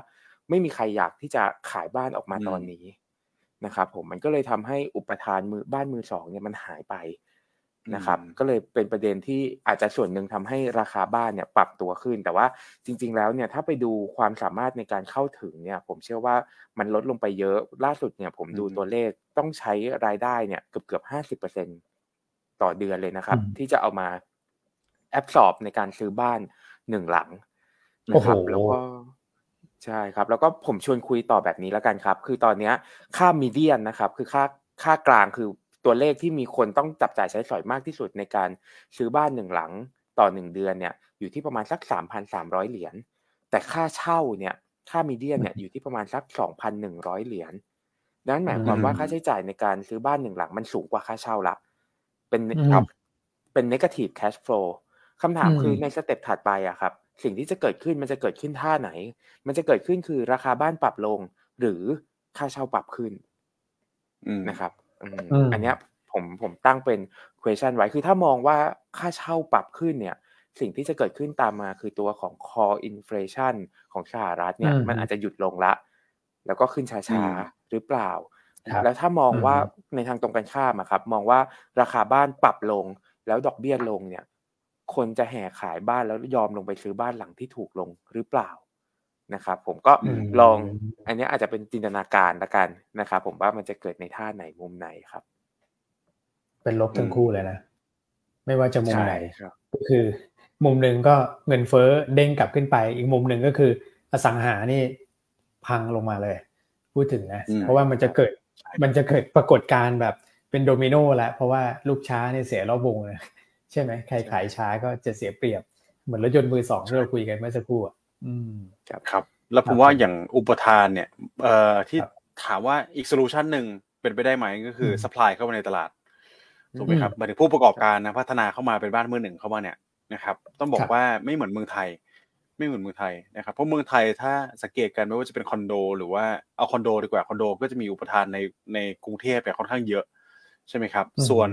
ไม่มีใครอยากที่จะขายบ้านออกมาอืมตอนนี้นะครับผมมันก็เลยทำให้อุปทานมือบ้านมือสองเนี่ยมันหายไปนะครับ ก็เลยเป็นประเด็นที่อาจจะส่วนหนึ่งทำให้ราคาบ้านเนี่ยปรับตัวขึ้น แต่ว่าจริง ๆ แล้วเนี่ยถ้าไปดูความสามารถในการเข้าถึงเนี่ย ผมเชื่อว่ามันลดลงไปเยอะล่าสุดเนี่ย ผมดูอืมตัวเลขต้องใช้รายได้เนี่ยเกือบเกือบห้าสิบเปอร์เซ็นต่อเดือนเลยนะครับอืมที่จะเอามาแอบสอบในการซื้อบ้านหนึ่งหลังโอ้นะโหครับแล้วก็ ใช่ครับ แล้วก็ผมชวนคุยต่อแบบนี้แล้วกันครับ คือตอนเนี้ยค่ามีเดียนนะครับ คือค่าค่ากลางคือตัวเลขที่มีคนต้องจับจ่ายใช้สอยมากที่สุดในการซื้อบ้านหนึ่งหลังต่อหนึ่งเดือนเนี่ยอยู่ที่ประมาณสักสามพันสามร้อยเหรียญแต่ค่าเช่าเนี่ยค่ามีเดียนเนี่ยอยู่ที่ประมาณสักสองพันหนึ่งร้อยเหรียญดังนั้นหมายความว่าอืมค่าใช้จ่ายในการซื้อบ้านหนึ่งหลังมันสูงกว่าค่าเช่าละเป็นอืมครับเป็น negative cash flow คำถามอืมคือในสเต็ปถัดไปอะครับ สิ่งที่จะเกิดขึ้นมันจะเกิดขึ้นท่าไหน มันจะเกิดขึ้นคือราคาบ้านปรับลง หรือค่าเช่าปรับขึ้นอืมนะครับอืมอืมอันเนี้ยผมผมตั้งเป็น question ไว้คือถ้ามองว่าค่าเช่าปรับขึ้นเนี่ย สิ่งที่จะเกิดขึ้นตามมาคือตัวของ core inflation ของสหรัฐเนี่ยอืมมันอาจจะหยุดลงละ แล้วก็ขึ้นช้าอืมๆหรือเปล่าครับแล้วถ้ามองอืมว่าในทางตรงกันข้ามอะครับ มองว่าราคาบ้านปรับลงแล้วดอกเบี้ยลงเนี่ย คนจะแห่ขายบ้านแล้วยอมลงไปซื้อบ้านหลังที่ถูกลงหรือเปล่านะครับ ผมก็ลองอันนี้อาจจะเป็นจินตนาการละกันนะครับผมว่ามันจะเกิดในท่าไหนมุมไหนครับ เป็นลบทั้งคู่เลยนะ ไม่ว่าจะมุมไหนครับก็คือ มุมหนึ่งก็เงินเฟ้อเด้งกลับขึ้นไป อีกมุมหนึ่งก็คือ อสังหานี่พังลงมาเลย พูดถึงนะอืมเพราะว่ามันจะเกิดมันจะเกิดปรากฏการณ์แบบเป็นโดมิโนแล้วเพราะว่าลุกช้าเนี่ยเสียรอบวงเลย ใช่ไหมใครขายช้าก็จะเสียเปรียบ เหมือนรถยนต์มือสองที่เราคุยกันเมื่อสักครู่อะอืมครับ แล้วผมว่าอย่างอุปทานเนี่ยเอ่อที่ครับถามว่าอีก solution หนึ่งเป็นไปได้ไหมก็คืออืม supply เข้ามาในตลาดถูกไหมครับหมายถึงผู้ประกอบการนะพัฒนาเข้ามาเป็นบ้านมือหนึ่งเข้ามาเนี่ยนะครับ ต้องบอครับว่าไม่เหมือนเมืองไทย ไม่เหมือนเมืองไทยนะครับเพราะเมืองไทยถ้าสังเกตกันไม่ว่าจะเป็นคอนโด หรือว่าเอาคอนโดดีกว่าคอนโด ก็จะมีอุปทานในในกรุงเทพเนี่ยค่อนข้างเยอะใช่ไหมครับอืมส่วน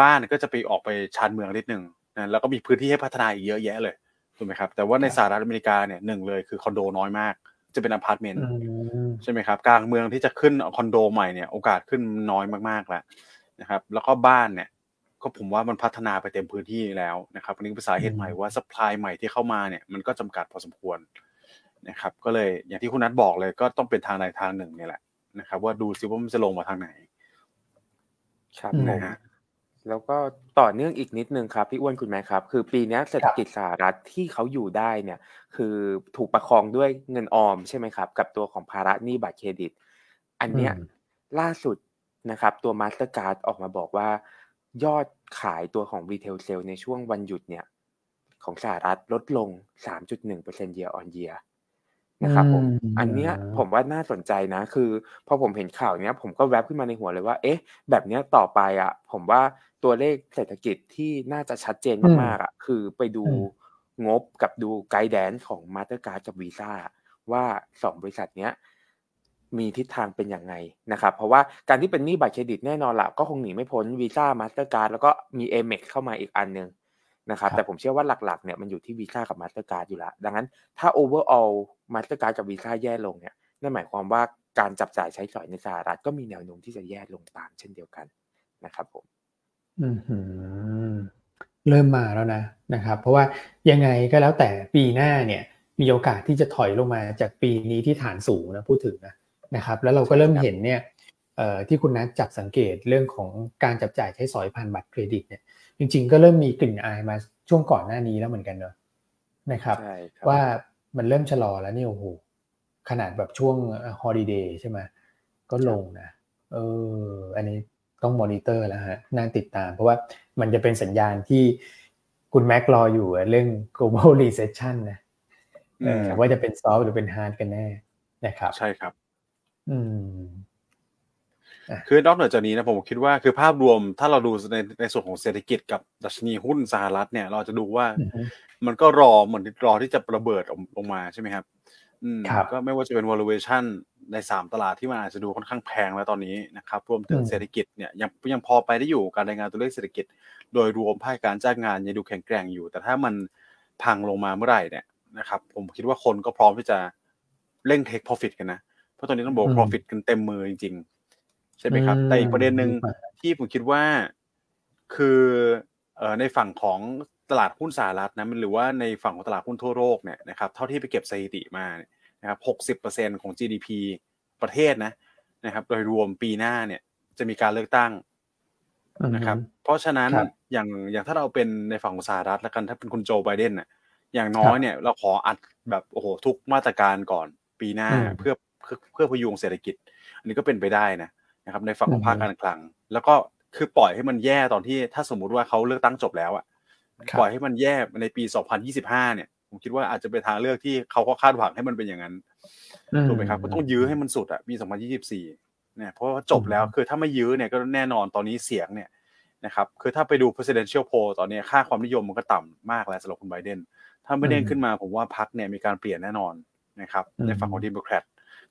บ้านก็จะไปออกไปชานเมืองนิดนึงนะแล้วก็มีพื้นที่ให้พัฒนาอีกเยอะแยะเลยถูกไหมครับ แต่ว่าในสหรัฐอเมริกาเนี่ยหนึ่งเลยคือคอนโดน้อยมาก จะเป็นอพาร์ตเมนต์อืมใช่ไหมครับกลางเมืองที่จะขึ้นคอนโดใหม่เนี่ยโอกาสขึ้นน้อยมากๆแล้วนะครับ แล้วก็บ้านเนี่ยก็ผมว่ามันพัฒนาไปเต็มพื้นที่แล้วนะครับอันนี้เป็นสาเหตุใหม่ว่าสป라이ใหม่ที่เข้ามาเนี่ยมันก็จำกัดพอสมควรนะครับ ก็เลยอย่างที่คุณนัทบอกเลยก็ต้องเป็นทางใดทางหนึ่งเนี่ยแหละนะครับ ว่าดูซิว่ามันจะลงมาทางไหน ครับอืมผมนะฮะ แล้วก็ต่อเนื่องอีกนิดนึงครับพี่อ้วนคุณแม็กครับ คือปีเนี้ยเศรษฐกิจสหรัฐที่เขาอยู่ได้เนี่ย คือถูกประคองด้วยเงินออมใช่ไหมครับ กับตัวของภาระหนี้บัตรเครดิต อันเนี้ยอืมล่าสุดนะครับ ตัว Mastercard ออกมาบอกว่า ยอดขายตัวของ retail sales ในช่วงวันหยุดเนี่ย ของสหรัฐลดลง 3.1% year on year นะครับผมอืมอันเนี้ยผมว่าน่าสนใจนะ คือพอผมเห็นข่าวเนี้ยผมก็แวบขึ้นมาในหัวเลยว่า เอ๊ะ แบบเนี้ยต่อไปอะ ผมว่าตัวเลขเศรษฐกิจที่น่าจะชัดเจนมากๆอะ คือไปดูอืมงบกับดู guidance ของ Mastercard กับวีซ่าว่าสองบริษัทเนี้ยมีทิศทางเป็นอย่างไงนะครับ เพราะว่าการที่เป็นหนี้บัตรเครดิตแน่นอนละก็คงหนีไม่พ้น Visa Mastercard แล้วก็มี Amex เข้ามาอีกอันหนึ่ง นะครับครับแต่ผมเชื่อว่าหลักๆเนี่ยมันอยู่ที่วีซ่ากับ Mastercard อยู่แล้วดังนั้นถ้า overall Mastercard กับวีซ่าแย่ลงเนี่ยนั่นหมายความว่าการจับจ่ายใช้สอยในสหรัฐก็มีแนวโน้มที่จะแย่ลงตามเช่นเดียวกันนะครับผมอือหือเริ่มมาแล้วนะนะครับ เพราะว่ายังไงก็แล้วแต่ปีหน้าเนี่ย มีโอกาสที่จะถอยลงมาจากปีนี้ที่ฐานสูงนะพูดถึงนะนะครับ แล้วเราก็เริ่มเห็นเนี่ยเอ่อที่คุณนัทจับสังเกตเรื่องของการจับจ่ายใช้สอยผ่านบัตรเครดิตเนี่ย จริง ๆ ก็เริ่มมีกลิ่นอายมาช่วงก่อนหน้านี้แล้วเหมือนกันเนอะนะครับใช่ครับ ว่ามันเริ่มชะลอแล้วนี่โอ้โหขนาดแบบช่วง holiday ใช่ไหมก็ลงนะเอออันนี้ต้องมอนิเตอร์แล้วฮะน่าติดตาม เพราะว่ามันจะเป็นสัญญาณที่คุณแม็กรออยู่อะเรื่อง global recession นะเออครับว่าจะเป็น soft หรือเป็น hard กันแน่นะครับ ใช่ครับ อืม คือนอกเหนือจากนี้นะผมคิดว่าคือภาพรวมถ้าเราดูในในส่วนของเศรษฐกิจกับดัชนีหุ้นสหรัฐเนี่ยเราจะดูว่าอือฮึมันก็รอเหมือนรอที่จะระเบิดออกลงมาใช่ไหมครับอืมครับก็ไม่ว่าจะเป็น valuation ในสามตลาดที่มันอาจจะดูค่อนข้างแพงแล้วตอนนี้นะครับรวมถึงอืมเศรษฐกิจเนี่ยยังยังพอไปได้อยู่การรายงานตัวเลขเศรษฐกิจ โดยรวมภาคการจ้างงานยังดูแข็งแกร่งอยู่ แต่ถ้ามันพังลงมาเมื่อไหร่เนี่ยนะครับผมคิดว่าคนก็พร้อมที่จะเร่ง take profit กันนะ เพราะตอนนี้ต้องบอกว่า profit กันเต็มมือจริงๆใช่ไหมครับ แต่อีกประเด็นหนึ่งที่ผมคิดว่าคือเอ่อในฝั่งของตลาดหุ้นสหรัฐนะมันหรือว่าในฝั่งของตลาดหุ้นทั่วโลกเนี่ยนะครับเท่าที่ไปเก็บสถิติมาเนี่ยนะครับหกสิบเปอร์เซ็นของ GDP ประเทศนะนะครับ โดยรวมปีหน้าเนี่ยจะมีการเลือกตั้งนะครับ เพราะฉะนั้นครับอย่างอย่างถ้าเราเป็นในฝั่งของสหรัฐแล้วกันถ้าเป็นคุณโจไบเดนน่ะอย่างน้อยเนี่ยเราขออัดแบบโอ้โหทุกมาตรการก่อนปีหน้าอืมเพื่อเพื่อเพื่อพยุงเศรษฐกิจ อันนี้ก็เป็นไปได้นะ นะครับ ในฝั่งของอืมภาคการคลังแล้วก็คือปล่อยให้มันแย่ตอนที่ถ้าสมมุติว่าเขาเลือกตั้งจบแล้วอะครับปล่อยให้มันแย่ในปี 2025 เนี่ย ผมคิดว่าอาจจะเป็นทางเลือกที่เขาก็คาดหวังให้มันเป็นอย่างนั้นถูกไหมครับก็ต้องยื้อให้มันสุดอะปี 2024 เนี่ยเพราะว่าจบแล้วคือถ้าไม่ยื้อเนี่ยก็แน่นอนตอนนี้เสียงเนี่ยนะครับคือถ้าไปดู presidential poll ตอนนี้ค่าความนิยมมันก็ต่ำมากแล้วสำหรับคุณไบเดนถ้าไม่เด้งอืมขึ้นมาผมว่าพรรคเนี่ยมีการเปลี่ยนแน่นอนนะครับอืมในฝั่งของดีโมแครต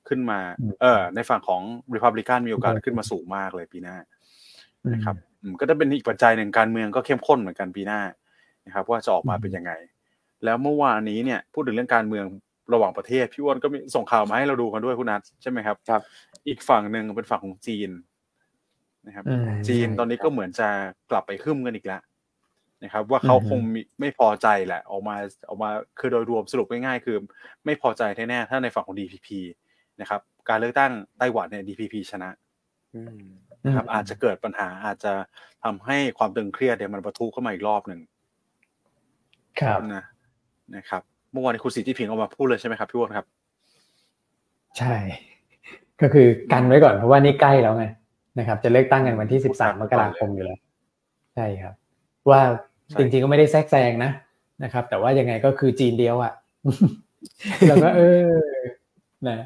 ขึ้นมาอืมเออในฝั่งของ Republican มีโอกาสขึ้นมาสูงมากเลยปีหน้านะครับอืมก็จะเป็นอีกปัจจัยหนึ่งการเมืองก็เข้มข้นเหมือนกันปีหน้านะครับว่าจะออกมาเป็นยังไง แล้วเมื่อวานนี้เนี่ยพูดถึงเรื่องการเมืองระหว่างประเทศพี่อ้วนก็มีส่งข่าวมาให้เราดูกันด้วยคุณนัทใช่ไหมครับครับ อีกฝั่งหนึ่งเป็นฝั่งของจีนนะครับอืมจีนตอนนี้ก็เหมือนจะกลับไปขึ้นกันอีกแล้วนะครับ ว่าเขาคงไม่พอใจแหละ ออกมาออกมาคือโดยรวมสรุปง่ายๆคือ ไม่พอใจแน่ๆถ้าในฝั่งของ DPP นะครับ การเลือกตั้งไต้หวันเนี่ย DPP ชนะนะครับอาจจะเกิดปัญหาอาจจะทำให้ความตึงเครียดเนี่ยมันประทุขึ้นมาอีกรอบหนึ่งครับนะนะครับเมื่อวานคุณสีจีผิงออกมาพูดเลยใช่ไหมครับพี่วอนครับ ใช่ ก็คือกันไว้ก่อนเพราะว่านี่ใกล้แล้วไงนะครับ จะเลือกตั้งกันวันที่สิบสามมกราคมอยู่แล้ว ใช่ครับ ว่าจริงๆก็ไม่ได้แทรกแซงนะนะครับ แต่ว่ายังไงก็คือจีนเดียวอะ่ะแล้วก็เออนะ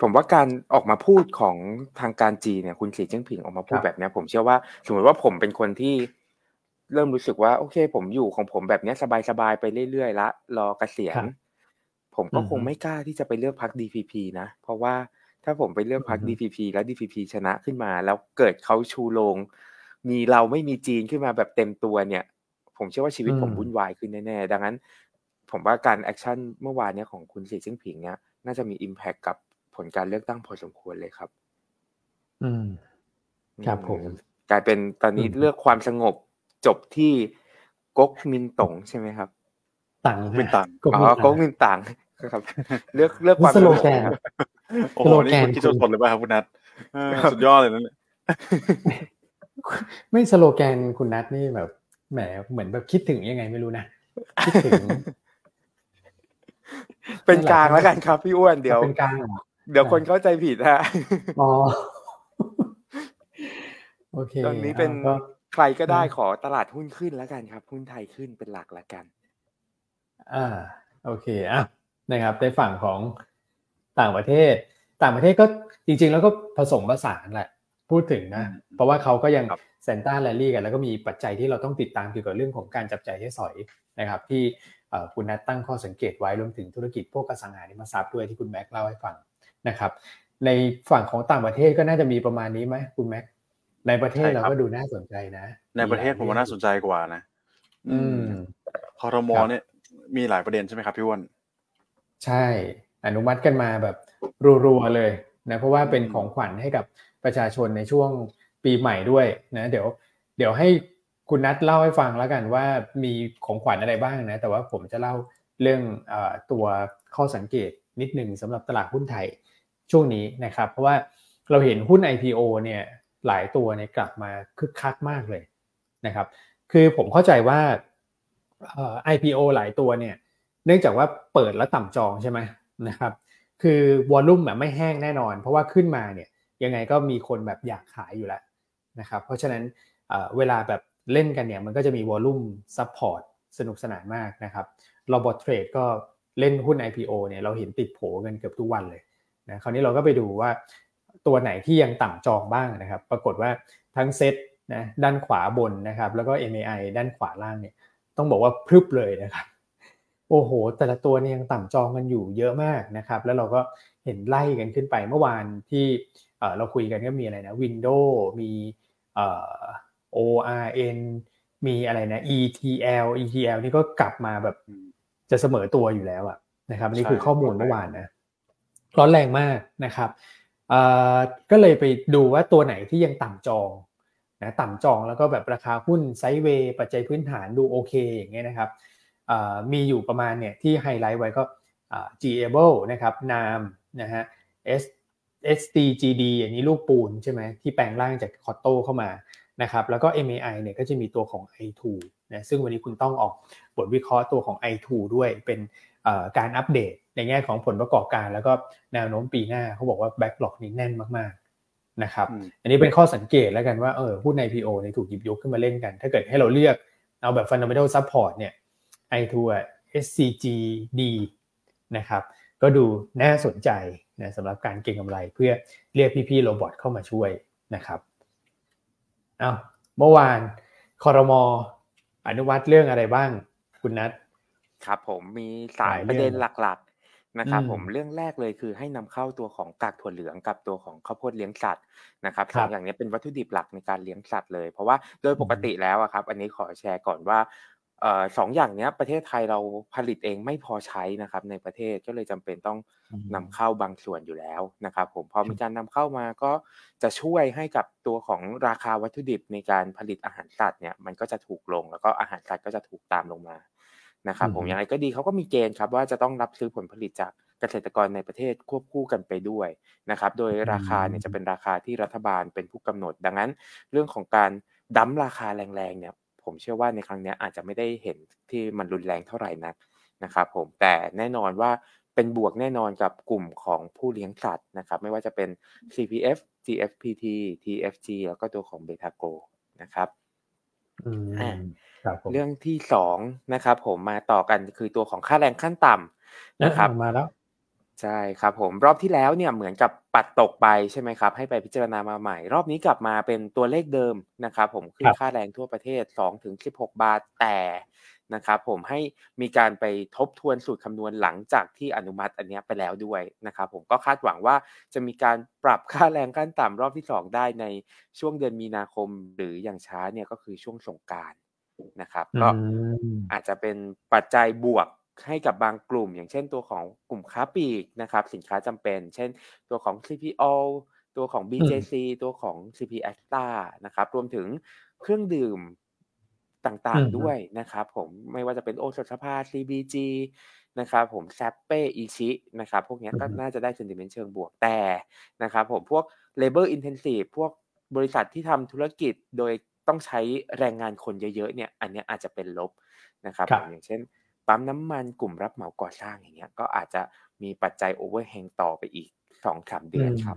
ผมว่าการออกมาพูดของทางการจีนเนี่ยคุณสีจิ้งผิงออกมาพูดแบบนี้ผมเชื่อว่า สมมติว่าผมเป็นคนที่เริ่มรู้สึกว่า โอเค ผมอยู่ของผมแบบนี้สบายๆไปเรื่อยๆละรอเกษียณผมก็คงไม่กล้าที่จะไปเลือกพรรค DPP นะ เพราะว่าถ้าผมไปเลือกพรรค DPP แล้ว DPP ชนะขึ้นมา แล้วเกิดเขาชูโรงมีเราไม่มีจีนขึ้นมาแบบเต็มตัวเนี่ย ผมเชื่อว่าชีวิตผมวุ่นวายขึ้นแน่ๆดังนั้น ผมว่าการ action เมื่อวานนี้ของคุณสีจิ้งผิงเนี่ยน่าจะมี impact กับ ผลการเลือกตั้งพอสมควรเลยครับ อืม ครับผม กลายเป็นตอนนี้เลือกความสงบจบที่ก๊กมินตงใช่ไหมครับต่างมินต่างอ๋อก๊กมินต่างครับ เลือกเลือกความสโลแกนโอ้โหนี่คุณคิดจนผลเลยป่ะครับคุณนัทสุดยอดเลยนั่นไม่สโลแกนคุณนัทนี่แบบแหมเหมือนแบบคิดถึงยังไงไม่รู้นะคิดถึง เป็นกลางแล้วกันครับพี่อ้วนเดี๋ยวเป็นกลาง เดี๋ยวคนเข้าใจผิดฮะอ๋อโอเคตอนนี้เป็นใครก็ได้ขอตลาดหุ้นขึ้นแล้วกันครับ หุ้นไทยขึ้นเป็นหลักแล้วกัน อ่า โอเคอะนะครับในฝั่งของต่างประเทศ ต่างประเทศก็จริง ๆ แล้วก็ผสมผสานแหละ พูดถึงนะ เพราะว่าเขาก็ยังเซนต้าแรลลี่กัน แล้วก็มีปัจจัยที่เราต้องติดตามเกี่ยวกับเรื่องของการจับใจให้สอยนะครับ ที่คุณนัทตั้งข้อสังเกตไว้รวมถึงธุรกิจพวกกสังหาริมทรัพย์ด้วยที่คุณแม็กเล่าให้ฟัง นะครับ ในฝั่งของต่างประเทศก็น่าจะมีประมาณนี้ไหมคุณแม็กในประเทศเราก็ดูน่าสนใจนะ ในประเทศผมว่าน่าสนใจกว่านะ อืมคอรมอเนี่ยมีหลายประเด็นใช่ไหมครับพี่วอนใช่ อนุมัติกันมาแบบรัวๆเลยนะเพราะว่าเป็นของขวัญให้กับประชาชนในช่วงปีใหม่ด้วยนะเดี๋ยว เดี๋ยวให้คุณนัทเล่าให้ฟังแล้วกันว่ามีของขวัญอะไรบ้างนะ แต่ว่าผมจะเล่าเรื่องอตัวข้อสังเกตนิดหนึ่งสำหรับตลาดหุ้นไทย ช่วงนี้นะครับ เพราะว่าเราเห็นหุ้น IPO เนี่ยหลายตัวเนี่ยกลับมาคึกคักมากเลยนะครับ คือผมเข้าใจว่า IPO หลายตัวเนี่ย เนื่องจากว่าเปิดแล้วต่ำจองใช่ไหมนะครับ คือวอลลุ่มแบบไม่แห้งแน่นอน เพราะว่าขึ้นมาเนี่ยยังไงก็มีคนแบบอยากขายอยู่แล้วนะครับ เพราะฉะนั้นเวลาแบบเล่นกันเนี่ยมันก็จะมี volume support สนุกสนานมากนะครับ robot trade ก็เล่นหุ้น IPO เนี่ยเราเห็นติดโผกันเกือบทุกวันเลย นะคราวนี้เราก็ไปดูว่าตัวไหนที่ยังต่ำจองบ้างนะครับ ปรากฏว่าทั้งเซตนะด้านขวาบนนะครับ แล้วก็ MAI ด้านขวาล่างเนี่ยต้องบอกว่าพรึบเลยนะครับโอ้โห แต่ละตัวเนี่ยยังต่ำจองกันอยู่เยอะมากนะครับ แล้วเราก็เห็นไล่กันขึ้นไปเมื่อวานที่เราคุยกันก็มีอะไรนะ Windows มี ORN มีอะไรนะ ETL ETL นี่ก็กลับมาแบบจะเสมอตัวอยู่แล้วอะนะครับนี่คือข้อมูลเมื่อวานนะ ร้อนแรงมากนะครับก็เลยไปดูว่าตัวไหนที่ยังต่ำจองนะต่ำจองแล้วก็แบบราคาหุ้นไซด์เวย์ปัจจัยพื้นฐานดูโอเคอย่างเงี้ยนะครับมีอยู่ประมาณเนี่ยที่ไฮไลท์ไว้ก็ g a b l e นะครับนามนะฮะ S SDGD อย่างนี้ลูกปูนใช่ไหมที่แปลงร่างจากคอตโต้เข้ามานะครับแล้วก็ MAI เนี่ยก็จะมีตัวของ i2 นะซึ่งวันนี้คุณต้องออกบทวิเคราะห์ตัวของ i2 ด้วยเป็น การอัปเดตในแง่ของผลประกอบการ แล้วก็แนวโน้มปีหน้าเขาบอกว่าแบ็กหลอกนี้แน่นมากๆนะครับอันนี้เป็นข้อสังเกตแล้วกันว่าเออหุ้น IPO เนี่ยถูกหยิบยกขึ้นมาเล่นกัน ถ้าเกิดให้เราเลือกเอาแบบ fundamental support เนี่ย i2 SCGD นะครับก็ดูน่าสนใจนะสำหรับการเก็งกำไรเพื่อเรียกพี่ๆโรบอทเข้ามาช่วยนะครับเอาเมื่อวานคอรมออนุวัตเรื่องอะไรบ้างคุณนัท ครับผมมีสายประเด็นหลักๆนะครับผมเรื่องแรกเลยคือให้นำเข้าตัวของกากถั่วเหลืองกับตัวของข้าวโพดเลี้ยงสัตว์นะครับสองอย่างนี้เป็นวัตถุดิบหลักในการเลี้ยงสัตว์เลย เพราะว่าโดยปกติแล้วครับ อันนี้ขอแชร์ก่อนว่าเอ่อสองอย่างเนี้ยประเทศไทยเราผลิตเองไม่พอใช้นะครับ ในประเทศก็เลยจำเป็นต้องนำเข้าบางส่วนอยู่แล้วนะครับ ผมพอมีการนำเข้ามาก็จะช่วยให้กับตัวของราคาวัตถุดิบในการผลิตอาหารสัตว์เนี่ยมันก็จะถูกลงแล้วก็อาหารสัตว์ก็จะถูกตามลงมา นะครับผมอย่างไรก็ดีเขาก็มีเกณฑ์ครับว่าจะต้องรับซื้อผลผลิตจากเกษตรกรในประเทศควบคู่กันไปด้วยนะครับ โดยราคาเนี่ยจะเป็นราคาที่รัฐบาลเป็นผู้กำหนด ดังนั้น เรื่องของการดั้มราคาแรงๆเนี่ย ผมเชื่อว่าในครั้งนี้อาจจะไม่ได้เห็นที่มันรุนแรงเท่าไหร่นักนะครับผมแต่แน่นอนว่าเป็นบวกแน่นอนกับกลุ่มของผู้เลี้ยงสัตว์นะครับ ไม่ว่าจะเป็น CPF GFPT TFG แล้วก็ตัวของเบทาโกนะครับ เรื่องที่สองนะครับผมมาต่อกันคือตัวของค่าแรงขั้นต่ำนะครับมาแล้ว ใช่ครับผมรอบที่แล้วเนี่ยเหมือนกับปัดตกไปใช่ไหมครับ ให้ไปพิจารณามาใหม่ รอบนี้กลับมาเป็นตัวเลขเดิมนะครับ ผมขึ้นค่าแรงทั่วประเทศ2ถึง16บาทแต่ นะครับผมให้มีการไปทบทวนสูตรคำนวณหลังจากที่อนุมัติอันนี้ไปแล้วด้วยนะครับผมก็คาดหวังว่าจะมีการปรับค่าแรงขั้นต่ำรอบที่ 2 ได้ในช่วงเดือนมีนาคม หรืออย่างช้าเนี่ยก็คือช่วงสงการนะครับก็อาจจะเป็นปัจจัยบวกให้กับบางกลุ่ม อย่างเช่นตัวของกลุ่มค้าปลีกนะครับสินค้าจำเป็น เช่นตัวของ CPO ตัวของ BJC ตัวของ CP a s t a นะครับรวมถึงเครื่องดื่ม ต่างๆด้วยนะครับผมไม่ว่าจะเป็นโอสถสภา CBG นะครับผมแซปเป้อีชินะครับพวกนี้ก็น่าจะได้ sentiment เชิงบวกแต่นะครับผมพวก labor intensive พวกบริษัทที่ทำธุรกิจโดยต้องใช้แรงงานคนเยอะๆเนี่ยอันนี้อาจจะเป็นลบนะครับอย่างเช่น ปั๊มน้ำมันกลุ่มรับเหมาก่อสร้างอย่างเงี้ยก็อาจจะมีปัจจัยโอเวอร์แฮงต่อไปอีกสองสามเดือนครับ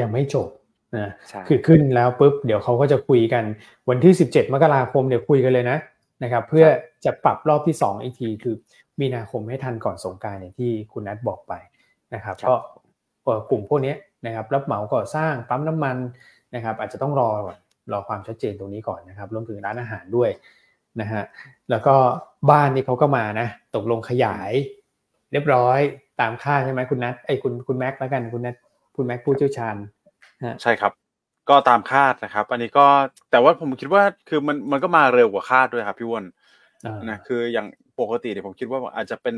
ยังไม่จบ นะคือขึ้นแล้วปุ๊บเดี๋ยวเขาก็จะคุยกันวันที่ 17 มกราคมเดี๋ยวคุยกันเลยนะนะครับ เพื่อจะปรับรอบที่ 2 อีกที คือมีนาคมให้ทันก่อนสงการอย่างที่คุณนัทบอกไปนะครับก็กลุ่มพวกนี้นะครับรับเหมาก่อสร้างปั๊มน้ำมันนะครับ อาจจะต้องรอรอความชัดเจนตรงนี้ก่อนนะครับรวมถึงร้านอาหารด้วยนะฮะแล้วก็บ้านนี่เขาก็มานะตกลงขยาย เรียบร้อยตามค่าใช่ไหมคุณนัทไอ้คุณคุณแม็กแล้วกันคุณนัทคุณแม็กผู้เชี่ยวชาญ ใช่ครับ ก็ตามคาดนะครับ อันนี้ก็แต่ว่าผมคิดว่าคือมันมันก็มาเร็วกว่าคาดด้วยครับพี่วอนนะคืออย่างปกติเนี่ยผมคิดว่าอาจจะเป็น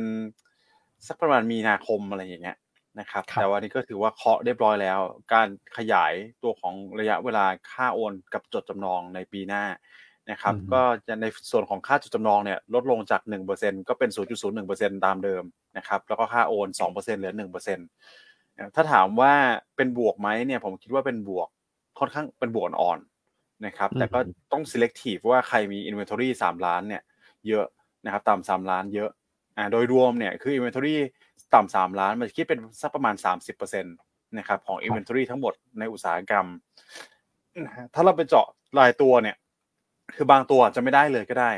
สักประมาณมีนาคมอะไรอย่างเงี้ยนะครับแต่วันนี้ก็ถือว่าเคาะเรียบร้อยแล้ว การขยายตัวของระยะเวลาค่าโอนกับจดจำนองในปีหน้านะครับก็จะในส่วนของค่าจดจำนองเนี่ยลดลงจาก 1%ก็เป็น 0.01%ตามเดิมนะครับแล้วก็ค่าโอน 2%เหลือ 1% ถ้าถามว่าเป็นบวกไหมเนี่ยผมคิดว่าเป็นบวกค่อนข้างเป็นบวกอ่อนนะครับแต่ก็ต้อง selective ว่าใครมี inventory 3 ล้านเนี่ยเยอะนะครับต่ำ3ล้านเยอะอ่าโดยรวมเนี่ยคือ inventory ต่ำ3ล้านมันคิดเป็นสักประมาณ 30%นะครับของ inventory ทั้งหมดในอุตสาหกรรม ถ้าเราไปเจาะรายตัวเนี่ย คือบางตัวจะไม่ได้เลยก็ได้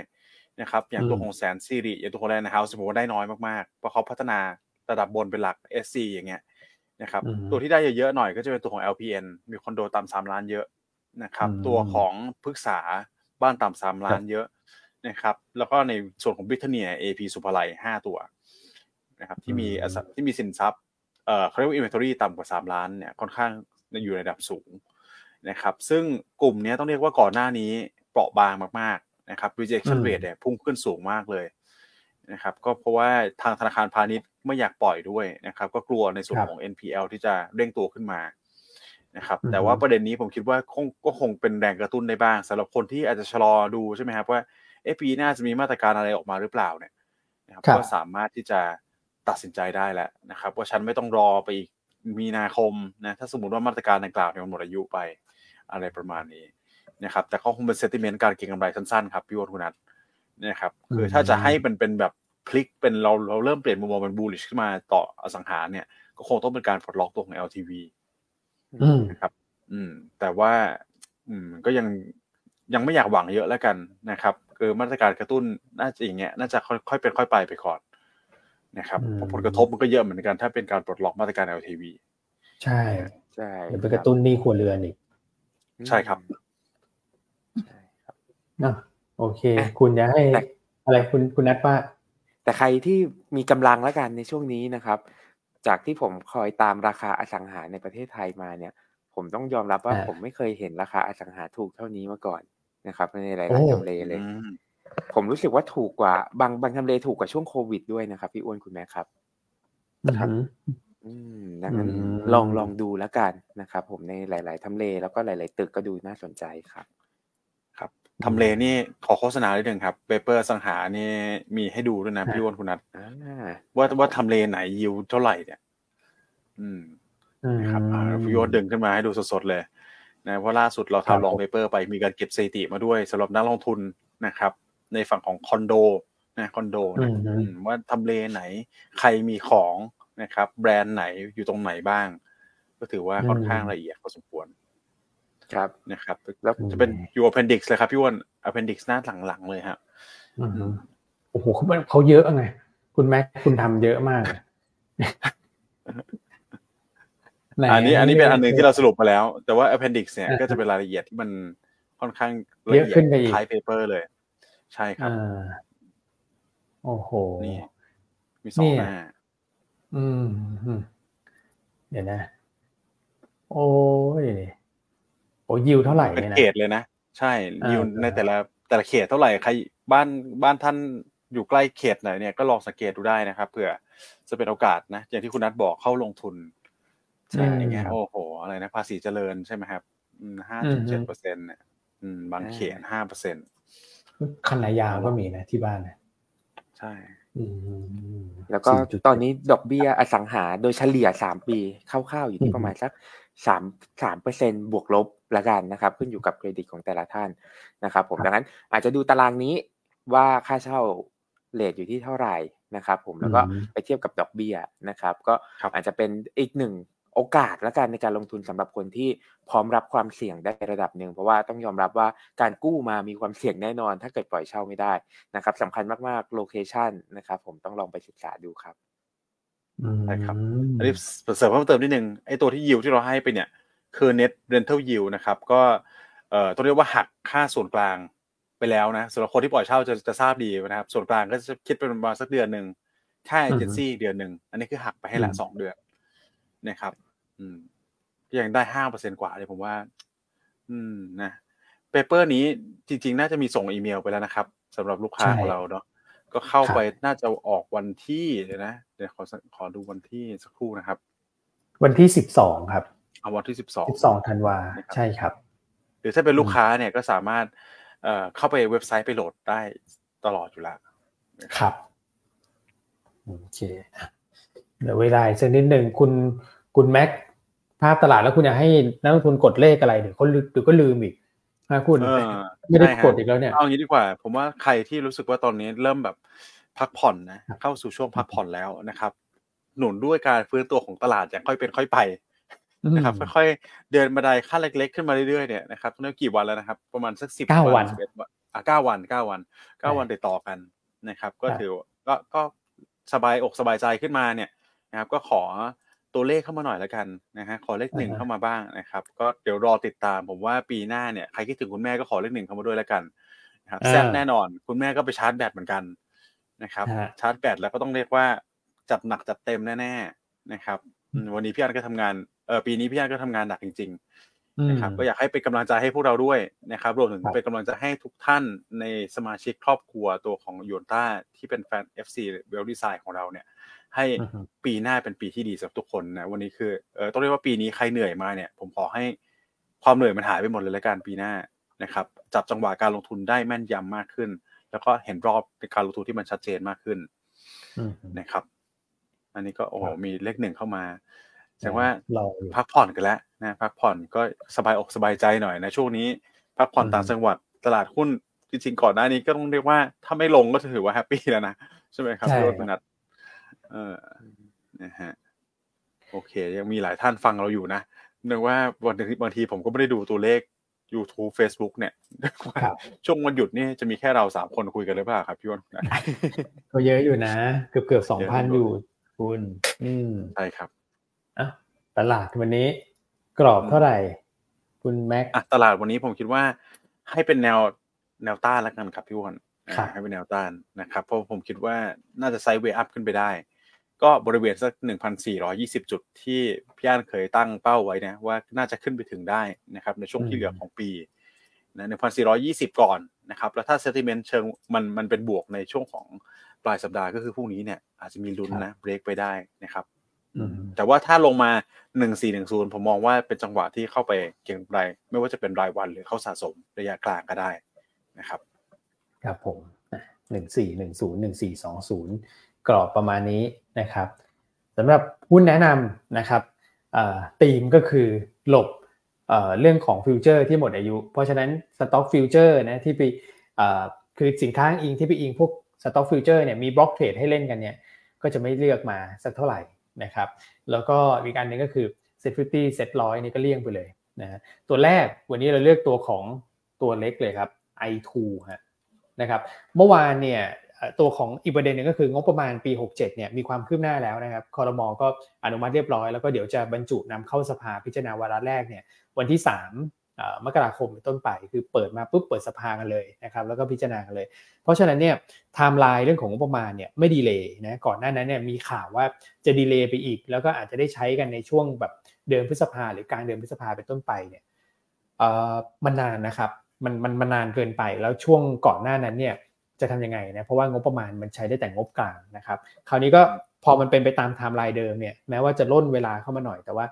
นะครับ อย่างตัวของแสนซีรีอย่างตัวของแลนด์เฮาส์ผมว่าได้น้อยมากๆเพราะเขาพัฒนาระดับบนเป็นหลัก SC อย่างเงี้ย นะครับตัวที่ได้เยอะๆหน่อยก็จะเป็นตัวของ LPN มีคอนโดต่ำสามล้านเยอะนะครับ ตัวของพฤกษาบ้านต่ำสามล้านเยอะนะครับ แล้วก็ในส่วนของบิทเนีย AP สุภาลัยห้าตัวนะครับที่มีที่มีสินทรัพย์เอ่อเขาเรียกว่า inventory ต่ำกว่าสามล้านเนี่ยค่อนข้างอยู่ในระดับสูงนะครับ ซึ่งกลุ่มนี้ต้องเรียกว่าก่อนหน้านี้เปราะบางมากๆนะครับ rejection rate เนี่ยพุ่งขึ้นสูงมากเลย นะครับก็เพราะว่าทางธนาคารพาณิชย์ไม่อยากปล่อยด้วยนะครับ ก็กลัวในส่วนของ NPL ที่จะเร่งตัวขึ้นมานะครับแต่ว่าประเด็นนี้ผมคิดว่าคงก็คงเป็นแรงกระตุ้นได้บ้างสำหรับคนที่อาจจะชะลอดูใช่ไหมครับว่าเอปีหน้าจะมีมาตรการอะไรออกมาหรือเปล่าเนี่ยนะครับก็สามารถที่จะตัดสินใจได้แล้วนะครับ ว่าฉันไม่ต้องรอไปอีกมีนาคมนะถ้าสมมติว่ามาตรการดังกล่าวเนี่ยมันหมดอายุไปอะไรประมาณนี้นะครับ แต่ก็คงเป็นเซติเมนต์การเก็งกำไรสั้นๆครับพี่วอนคุณนัท นะครับคือถ้าจะให้เป็นเป็นแบบพลิกเป็นเราเราเริ่มเปลี่ยนมุมมองเป็นบูลลิชขึ้นมาต่ออสังหาเนี่ย ก็คงต้องเป็นการปลดล็อกตัวของ LTV นะครับ อืม แต่ว่า อืม ก็ยังยังไม่อยากหวังเยอะแล้วกันนะครับคือมาตรการกระตุ้นน่าจะอย่างเงี้ยน่าจะค่อยๆเป็นค่อยไปไปก่อนนะครับผลกระทบมันก็เยอะเหมือนกัน ถ้าเป็นการปลดล็อกมาตรการ LTV ใช่ใช่เป็นกระตุ้นนี่ครัวเรือนอีก ใช่ครับนะ โอเค คุณจะให้อะไรคุณคุณนัดว่าแต่ใครที่มีกำลังแล้วกันในช่วงนี้นะครับ จากที่ผมคอยตามราคาอสังหาในประเทศไทยมาเนี่ย ผมต้องยอมรับว่าผมไม่เคยเห็นราคาอสังหาถูกเท่านี้มาก่อนนะครับ ในหลายๆทำเลเลย ผมรู้สึกว่าถูกกว่า บางบางทำเลถูกกว่าช่วงโควิดด้วยนะครับ พี่อ้วนคุณแม่ครับนะครับอืมดังนั้นอืมลองลองดูแล้วกันนะครับ ผมในหลาย ๆทำเลแล้วก็หลาย ๆ ตึกก็ดูน่าสนใจครับครับ ทำเลนี่ขอโฆษณาด้วยหนึ่งครับเปเปอร์สังหานี่มีให้ดูด้วยนะพี่อ้วนคุณนัทอ่าว่าว่าทำเลไหนยิวเท่าไหร่เนี่ย อืมนะครับอ่าพี่โยนดึงขึ้นมาให้ดูสดๆเลยนะเพราะล่าสุดเราครับทำลองเปเปอร์ไปมีการเก็บสถิติมาด้วยสำหรับนักลงทุนนะครับ ในฝั่งของคอนโดนะคอนโดนะอืมอืมว่าทำเลไหน ใครมีของนะครับ แบรนด์ไหนอยู่ตรงไหนบ้าง ก็ถือว่าค่อนข้างละเอียดพอสมควร ครับนะครับ แล้วจะเป็นอยู่ appendix เลยครับพี่อ้วน appendix หน้าหลังๆเลยครับอืมโอ้โหเขาเขาเยอะไง คุณแม็กคุณทำเยอะมากไหอันนี้อันนี้เป็นอันหนึ่งที่เราสรุปมาแล้ว แต่ว่า appendix เนี่ยก็จะเป็นรายละเอียดที่มันค่อนข้างละเยอะเอียขึ้ดนไปอีกท้าย paper เลย ใช่ครับอ่าโอ้โหนี่มีสองเนี่ยหน้าอืมอืมเดี๋ยวนะ โอ้ย โอ้ยิวเท่าไหร่เป็นเนี่ยนะเขตเลยนะ ใช่อ่ายิวในแต่ละแต่ละเขตเท่าไหร่ใครบ้านบ้านท่านอยู่ใกล้เขตไหนเนี่ยก็ลองสังเกตดูได้นะครับเผื่อจะเป็นโอกาสนะ อย่างที่คุณนัทบอกเข้าลงทุนใช่อย่างเงี้ยโอ้โห อะไรนะ ภาษีเจริญใช่ไหมครับห้าจุดเจ็ดเปอร์เซ็นต์เนี่ยอืมบางเขตห้าเปอร์เซ็นต์คันนายาวก็มีนะที่บ้านนะใช่อืมแล้วก็4.7ตอนนี้ดอกเบี้ยอสังหาโดยเฉลี่ยสามปีคร่าวๆอยู่อืที่มประมาณสักสามสามเปอร์เซ็นบวกลบ ละกันนะครับ ขึ้นอยู่กับเครดิตของแต่ละท่านนะครับ ผมดังนั้นอาจจะดูตารางนี้ว่าค่าเช่าเลทอยู่ที่เท่าไหร่นะครับ ผมแล้วก็อืมไปเทียบกับดอกเบี้ยนะครับ ก็ครับอาจจะเป็นอีกหนึ่งโอกาสละกันในการลงทุนสำหรับคนที่พร้อมรับความเสี่ยงได้ระดับหนึ่งเพราะว่าต้องยอมรับว่าการกู้มามีความเสี่ยงแน่นอน ถ้าเกิดปล่อยเช่าไม่ได้นะครับสำคัญมากๆโลเคชันนะครับ ผมต้องลองไปศึกษาดูครับใช่ครับอันนี้เสริมเพิ่มเติมนิดนึงไอ้ตัวที่ยิวที่เราให้ไปเนี่ย คือ net rental yield นะครับ ก็เอ่อต้องเรียกว่าหักค่าส่วนกลางไปแล้วนะสำหรับคนที่ปล่อยเช่าจะจะทราบดีนะครับ ส่วนกลางก็จะคิดเป็นประมาณสักเดือนหนึ่งค่าเอเจนซี่เดือนหนึ่งอันนี้คือหักไปให้ละอืมสองเดือนนะครับ อืมก็ยังได้ห้าเปอร์เซ็นกว่าเลยผมว่า อืมนะเปเปอร์นี้จริง ๆ น่าจะมีส่งอีเมลไปแล้วนะครับสำหรับลูกค้าใช่ของเราเนาะก็เข้าครับไปน่าจะออกวันที่เดี๋ยวนะ เดี๋ยวขอสักขอดูวันที่สักครู่นะครับ วันที่สิบสองครับเอา วันที่สิบสองสิบสองธันวาใช่ครับ หรือถ้าเป็นลูกค้าเนี่ยก็สามารถเอ่อเข้าไปเว็บไซต์ไปโหลดได้ตลอดอยู่แล้วครับโอเคเดี๋ยวเวลาอีกสักนิดหนึ่งคุณคุณแม็กภาพตลาดแล้วคุณอยากให้นักลงทุนกดเลขอะไรเดี๋ยวเขาลืมเดี๋ยวก็ลืมอีกนะคุณเออไม่ได้ใช่ฮะกดอีกแล้วเนี่ยเอางี้ดีกว่า ผมว่าใครที่รู้สึกว่าตอนนี้เริ่มแบบพักผ่อนนะครับเข้าสู่ช่วงพักผ่อนแล้วนะครับ หนุนด้วยการฟื้นตัวของตลาดอย่างค่อยเป็นค่อยไป นะครับค่อยๆเดินบันไดขั้นเล็ก ๆ ขึ้นมาเรื่อยๆเนี่ยนะครับตอนนี้กี่วันแล้วนะครับ ประมาณสักสิบเก้าวันสิบเอ็ดวันอะเก้าวันเก้าวันเก้าวันใช่ติดต่อกันนะครับ ก็ครับถือก็ก็สบายอกสบายใจขึ้นมาเนี่ยนะครับ ก็ขอตัวเลขเข้ามาหน่อยแล้วกันนะฮะขอเลขหนึ่งเข้ามาบ้างนะครับ ก็เดี๋ยวรอติดตามผมว่าปีหน้าเนี่ยใครคิดถึงคุณแม่ก็ขอเลขหนึ่งเข้ามาด้วยแล้วกันนะครับอ่าแซ่บแน่นอนคุณแม่ก็ไปชาร์จแบตเหมือนกันนะครับฮะชาร์จแบตแล้วก็ต้องเรียกว่าจัดหนักจัดเต็มแน่ๆนะครับอืมวันนี้พี่อันก็ทำงาน เออปีนี้พี่อันก็ทำงานหนักจริงๆนะครับก็อยากให้เป็นกำลังใจให้พวกเราด้วยนะครับรวมถึงครับเป็นกำลังใจให้ทุกท่านในสมาชิกครอบครัวตัวของยูนต้าที่เป็นแฟน FC เวลดีไซน์ของเราเนี่ย ให้อือฮึปีหน้าเป็นปีที่ดีสำหรับทุกคนนะวันนี้คือเออต้องเรียกว่าปีนี้ใครเหนื่อยมาเนี่ย ผมขอให้ความเหนื่อยมันหายไปหมดเลยแล้วกันปีหน้านะครับ จับจังหวะการลงทุนได้แม่นยำมากขึ้น แล้วก็เห็นรอบในการลงทุนที่มันชัดเจนมากขึ้นอืมนะครับ อันนี้ก็โอ้โหครับมีเลขหนึ่งเข้ามา แสดงว่ารออยู่พักผ่อนกันแล้วนะพักผ่อนก็สบายอกสบายใจหน่อยนะช่วงนี้ พักผ่อนอืมต่างจังหวัดตลาดหุ้นจริงๆก่อนหน้านี้ก็ต้องเรียกว่าถ้าไม่ลงก็ถือว่าแฮปปี้แล้วนะใช่ไหมครับใช่พี่รถนัดเออนะฮะโอเค ยังมีหลายท่านฟังเราอยู่นะนึกว่าวันนึงบางทีผมก็ไม่ได้ดูตัวเลข YouTube Facebook เนี่ยว่าครับช่วงวันหยุดนี่จะมีแค่เราสามคนคุยกันหรือเปล่าครับพี่วันนะก็เยอะอยู่นะ เกือบเกือบสองเยอะพันออยู่ยู่คุณ อืมใช่ครับอะ ตลาดวันนี้กรอบเท่าไหร่ คุณแม็กอะตลาดวันนี้ผมคิดว่าให้เป็นแนวแนวต้านแล้วกันครับพี่วอนอ่าครับให้เป็นแนวต้านนะครับ เพราะผมคิดว่าน่าจะไซด์เวย์อัพขึ้นไปได้ ก็บริเวณสักหนึ่งพันสี่ร้อยี่สิบจุดที่พี่อันเคยตั้งเป้าไว้นะว่าน่าจะขึ้นไปถึงได้นะครับในช่วงที่เหลือของปีนะ1,420 ก่อนนะครับ แล้วถ้า sentiment เชิงมันมันเป็นบวกในช่วงของปลายสัปดาห์ก็คือพรุ่งนี้เนี่ยอาจจะมีลุ้นนะเบรกไปได้นะครับ แต่ว่าถ้าลงมา1410ผมมองว่าเป็นจังหวะที่เข้าไปเก็งไรไม่ว่าจะเป็นรายวันหรือเข้าสะสมระยะกลางก็ได้นะครับ ครับผมหนึ่งสี่หนึ่งศูนย์หนึ่งสี่สองศูนย์กรอบประมาณนี้นะครับสำหรับหุ้นแนะนำนะครับธีมก็คือหลบเรื่องของฟิวเจอร์ที่หมดอายุ เพราะฉะนั้นstock future นะที่ไปคือสินค้าอิงที่ไปอิงพวก stock future เนี่ยมี block trade ให้เล่นกันเนี่ยก็จะไม่เลือกมาสักเท่าไหร่ นะครับแล้วก็อีกอันนึงก็คือ SET fifty SET ร้อยนี่ก็เลี่ยงไปเลยนะตัวแรกวันนี้เราเลือกตัวของตัวเล็กเลยครับ i2 ฮะนะครับเมื่อวานเนี่ยตัวของอีกประเด็นหนึ่งก็คืองบประมาณปี 67เนี่ยมีความคืบหน้าแล้วนะครับคอรมอก็อนุมัติเรียบร้อยแล้วก็เดี๋ยวจะบรรจุนำเข้าสภาพิจารณาวาระแรกเนี่ยวันที่ 3 มกราคมเป็นต้นไปคือเปิดมาปุ๊บเปิดสภากันเลยนะครับแล้วก็พิจารณากันเลย เพราะฉะนั้นเนี่ยไทม์ไลน์เรื่องของงบประมาณเนี่ยไม่ delay นะก่อนหน้านั้นเนี่ยมีข่าวว่าจะ delay ไปอีก แล้วก็อาจจะได้ใช้กันในช่วงแบบเดือนพฤษภาหรือกลางเดือนพฤษภาเป็นต้นไปเนี่ยมันนานนะครับมันมันมันนานเกินไปแล้วช่วงก่อนหน้านั้นเนี่ยจะทำยังไงนะเพราะว่างบประมาณมันใช้ได้แต่งบกลางนะครับ คราวนี้ก็พอมันเป็นไปตามไทม์ไลน์เดิมเนี่ยแม้ว่าจะร่นเวลาเข้ามาหน่อยแต่ว่า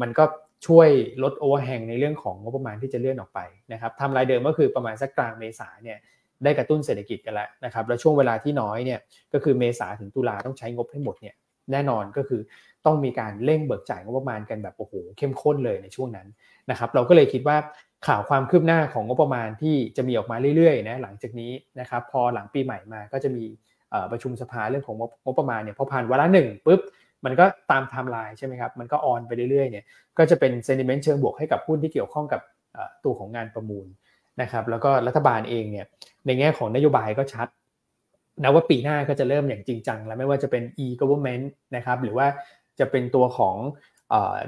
มันก็ ช่วยลด overhang ในเรื่องของงบประมาณที่จะเลื่อนออกไปนะครับทม์ไลน์เดิมก็คือประมาณสักกลางเมษาเนี่ยได้กระตุ้นเศรษฐกิจกันแล้วนะครับแล้วช่วงเวลาที่น้อยเนี่ยก็คือเมษาถึงตุลาต้องใช้งบให้หมดเนี่ยแน่นอนก็คือต้องมีการเร่งเบิกจ่ายงบประมาณกันแบบโอ้โหเข้มข้นเลยในช่วงนั้นนะครับเราก็เลยคิดว่าข่าวความคืบหน้าของงบประมาณที่จะมีออกมาเรื่อยๆนะหลังจากนี้นะครับพอหลังปีใหม่มาก็จะมีประชุมสภาเรื่องของงบประมาณเนี่ยพอผ่านวาระหนึ่งปุ๊บ มันก็ตามไทม์ไลน์ใช่ไหมครับ มันก็ on ไปเรื่อยๆเนี่ย ก็จะเป็น sentiment เชิงบวกให้กับหุ้นที่เกี่ยวข้องกับตัวของงานประมูลนะครับ แล้วก็รัฐบาลเองเนี่ย ในแง่ของนโยบายก็ชัดนะว่าปีหน้าก็จะเริ่มอย่างจริงจังแล้วไม่ว่าจะเป็น e-government นะครับ หรือว่าจะเป็นตัวของ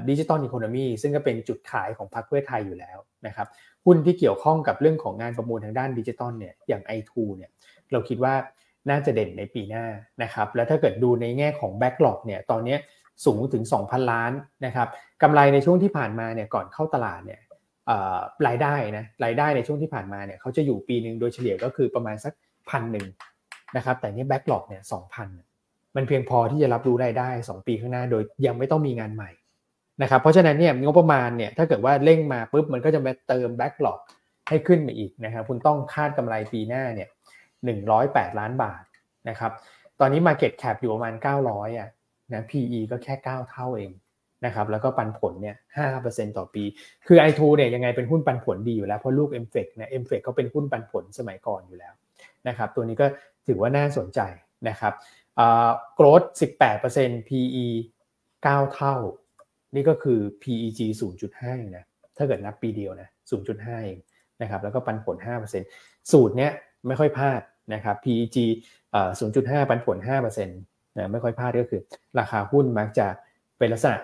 digital economy ซึ่งก็เป็นจุดขายของพรรคเพื่อไทยอยู่แล้วนะครับ หุ้นที่เกี่ยวข้องกับเรื่องของงานประมูลทางด้านดิจิตอลเนี่ย อย่าง i2 เนี่ย เราคิดว่า น่าจะเด่นในปีหน้านะครับแล้วถ้าเกิดดูในแง่ของแบ็กหลอกเนี่ยตอนนี้สูงถึง 2,000 ล้านนะครับกำไรในช่วงที่ผ่านมาเนี่ยก่อนเข้าตลาดเนี่ยรายได้นะรายได้ในช่วงที่ผ่านมาเนี่ยเขาจะอยู่ปีหนึ่งโดยเฉลี่ยก็คือประมาณสักพันหนึ่งนะครับแต่นี่แบ็กหลอกเนี่ยสองพันมันเพียงพอที่จะรับรู้รายได้ 2 ปีข้างหน้าโดยยังไม่ต้องมีงานใหม่นะครับเพราะฉะนั้นเนี่ยงบประมาณเนี่ยถ้าเกิดว่าเร่งมาปุ๊บมันก็จะมาเติมแบ็กหลอกให้ขึ้นมาอีกนะครับคุณต้องคาดกำไรปีหน้าเนี่ย หนึ่งร้อยแปดล้านบาทนะครับ ตอนนี้ Market Cap อยู่ประมาณ 900อะนะ PE ก็แค่ 9 เท่าเองนะครับ แล้วก็ปันผลเนี่ย5%ต่อปี คือ i2 เนี่ยยังไงเป็นหุ้นปันผลดีอยู่แล้ว เพราะลูก m f e c เนี่ย m f e c เขาเป็นหุ้นปันผลสมัยก่อนอยู่แล้วนะครับ ตัวนี้ก็ถือว่าน่าสนใจนะครับอ่า growth 18% PE 9 เท่า นี่ก็คือ PEG 0.5นะ ถ้าเกิดนับปีเดียวนะ 0.5เองนะครับ แล้วก็ปันผล 5%สูตรเนี้ยไม่ค่อยพลาด นะครับ PEG 0.5 ปันผล5%นะไม่ค่อยพลาดก็คือ ราคาหุ้นมักจะเป็นลักษณะ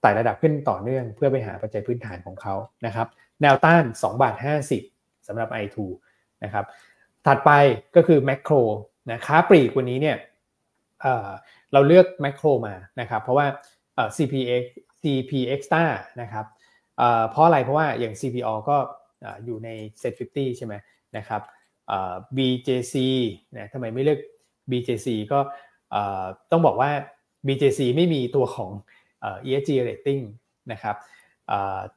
ไต่ระดับขึ้นต่อเนื่อง เพื่อไปหาปัจจัยพื้นฐานของเขานะครับ แนวต้าน2บาท50สำหรับ i2 นะครับ ถัดไปก็คือแมคโครนะค้าปลีกวันนี้เนี่ยเราเลือกแมคโครมานะครับ เพราะว่า CPX CP Extra นะครับเพราะอะไรเพราะว่าอย่าง CPO ก็อยู่ใน Set 50 ใช่ไหมนะครับ BJC นะทำไมไม่เลือก BJC ก็ต้องบอกว่า BJC ไม่มีตัวของ ESG rating นะครับ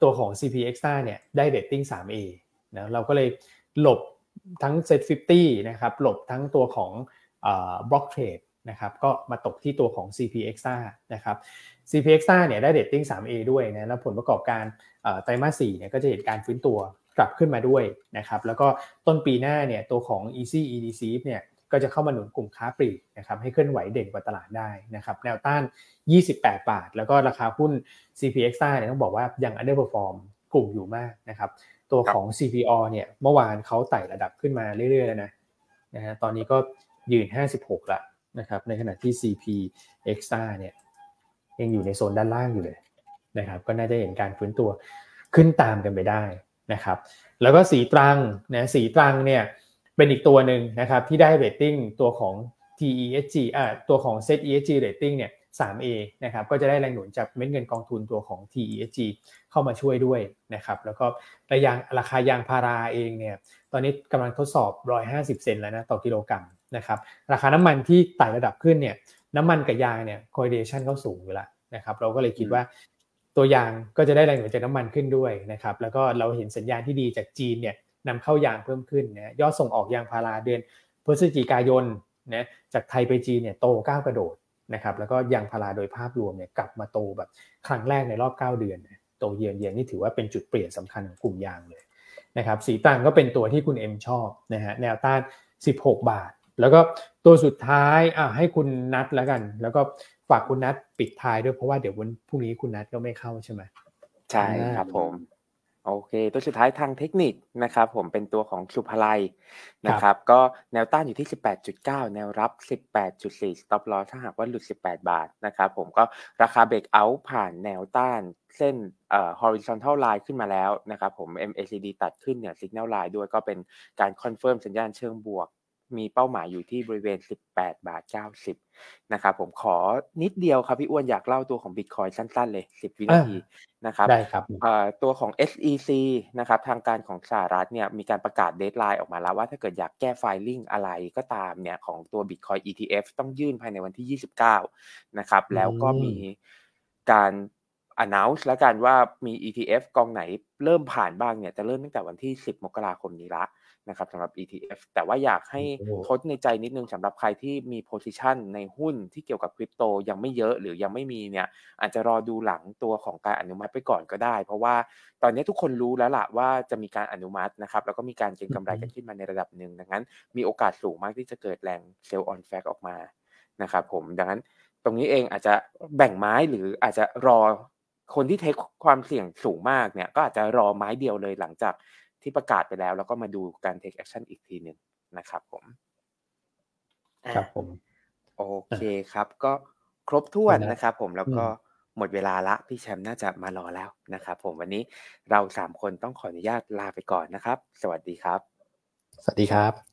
ตัวของ CP Extra เนี่ยได้ rating 3A นะเราก็เลยหลบทั้ง Set 50นะครับหลบทั้งตัวของ Block Trade นะครับก็มาตกที่ตัวของ CP Extra นะครับ CP Extra เนี่ยได้เดตติ้ง 3A ด้วยนะแล้วผลประกอบการไตรมาส4เนี่ยก็จะเห็นการฟื้นตัว กลับขึ้นมาด้วยนะครับแล้วก็ต้นปีหน้าเนี่ยตัวของ Easy EDC เนี่ยก็จะเข้ามาหนุนกลุ่มค้าปลีกนะครับให้เคลื่อนไหวเด่นกว่าตลาดได้นะครับแนวต้าน 28 บาท แล้วก็ราคาหุ้น CP Extra เนี่ยต้องบอกว่ายัง underperform กลุ่มอยู่มากนะครับตัวของ CPO เนี่ยเมื่อวานเขาไต่ระดับขึ้นมาเรื่อยๆแล้วนะนะฮะตอนนี้ก็ยืน 56 ละนะครับในขณะที่ CP Extra เนี่ยยังอยู่ในโซนด้านล่างอยู่เลยนะครับก็น่าจะเห็นการฟื้นตัวขึ้นตามกันไปได้ นะครับแล้วก็สีตรังนะสีตรังเนี่ยเป็นอีกตัวหนึ่งนะครับที่ได้เรตติ้งตัวของ TESG อ่าตัวของ Set ESG rating เนี่ย 3A นะครับก็จะได้แรงหนุนจากเม็ดเงินกองทุนตัวของ TESG เข้ามาช่วยด้วยนะครับแล้วก็ระยางราคายางพาราเองเนี่ยตอนนี้กำลังทดสอบ 150 เซนแล้วนะต่อกิโลกรัมนะครับราคาน้ำมันที่ไต่ระดับขึ้นเนี่ยน้ำมันกับยางเนี่ย correlation เขาสูงอยู่แล้วนะครับเราก็เลยคิดว่า ตัวยางก็จะได้แรงหนุนจากน้ำมันขึ้นด้วยนะครับแล้วก็เราเห็นสัญญาณที่ดีจากจีนเนี่ยนำเข้ายางเพิ่มขึ้นนะยอดส่งออกยางพาราเดือนพฤศจิกายนนะจากไทยไปจีนเนี่ยโตก้าวกระโดดนะครับแล้วก็ยางพาราโดยภาพรวมเนี่ยกลับมาโตแบบครั้งแรกในรอบ 9 เดือนโตเยือนเยียนนี่ถือว่าเป็นจุดเปลี่ยนสำคัญของกลุ่มยางเลยนะครับสีตังก็เป็นตัวที่คุณเอ็มชอบนะฮะแนวต้าน 16 บาท แล้วก็ตัวสุดท้ายอ่าให้คุณนัดแล้วกัน แล้วก็ ฝากคุณนัดปิดท้ายด้วยเพราะว่าเดี๋ยววันพรุ่งนี้คุณนัดก็ไม่เข้าใช่ไหมใช่ครับผมโอเค ตัวสุดท้ายทางเทคนิคนะครับผมเป็นตัวของศุภาลัยนะครับ ก็แนวต้านอยู่ที่ 18.9 แนวรับ 18.4 stop loss ถ้าหากว่าหลุด 18 บาทนะครับผมก็ราคา breakout ผ่านแนวต้านเส้นเอ่อ horizontal line ขึ้นมาแล้วนะครับผม MACD ตัดขึ้นเนี่ย signal line ด้วยก็เป็นการ confirm สัญญาณเชิงบวก มีเป้าหมายอยู่ที่บริเวณ 18 บาท 90 นะครับผมขอนิดเดียวครับพี่อ้วนอยากเล่าตัวของ Bitcoin สั้นๆ เลย 10 วินาทีนะครับได้ครับตัวของ SEC นะครับทางการของสหรัฐเนี่ยมีการประกาศเดทไลน์ออกมาแล้วว่าถ้าเกิดอยากแก้ไฟลิ่งอะไรก็ตามเนี่ยของตัว Bitcoin ETF ต้องยื่นภายในวันที่ 29 นะครับแล้วก็มีการ announce แล้วกันว่ามี ETF กองไหนเริ่มผ่านบ้างเนี่ยจะเริ่มตั้งแต่วันที่ 10 มกราคมนี้ละ นะครับสำหรับ ETF แต่ว่าอยากให้ทดในใจนิดนึงสำหรับใครที่มี position ในหุ้นที่เกี่ยวกับคริปโตยังไม่เยอะหรือยังไม่มีเนี่ยอาจจะรอดูหลังตัวของการอนุมัติไปก่อนก็ได้ เพราะว่าตอนนี้ทุกคนรู้แล้วล่ะว่าจะมีการอนุมัตินะครับแล้วก็มีการเก็งกำไรกันขึ้นมาในระดับหนึ่งดังนั้น มีโอกาสสูงมากที่จะเกิดแรง sell on fact ออกมานะครับผมดังนั้นตรงนี้เองอาจจะแบ่งไม้หรืออาจจะรอคนที่ take ความเสี่ยงสูงมากเนี่ยก็อาจจะรอไม้เดียวเลยหลังจาก ที่ประกาศไปแล้ว แล้วก็มาดูการ take action อีกทีหนึ่งนะครับผมครับผมโอเคครับ ก็ครบถ้วนนะครับผมแล้วก็หมดเวลาละพี่แชมป์น่าจะมารอแล้วนะครับผมวันนี้เราสามคนต้องขออนุญาตลาไปก่อนนะครับ สวัสดีครับ สวัสดีครับ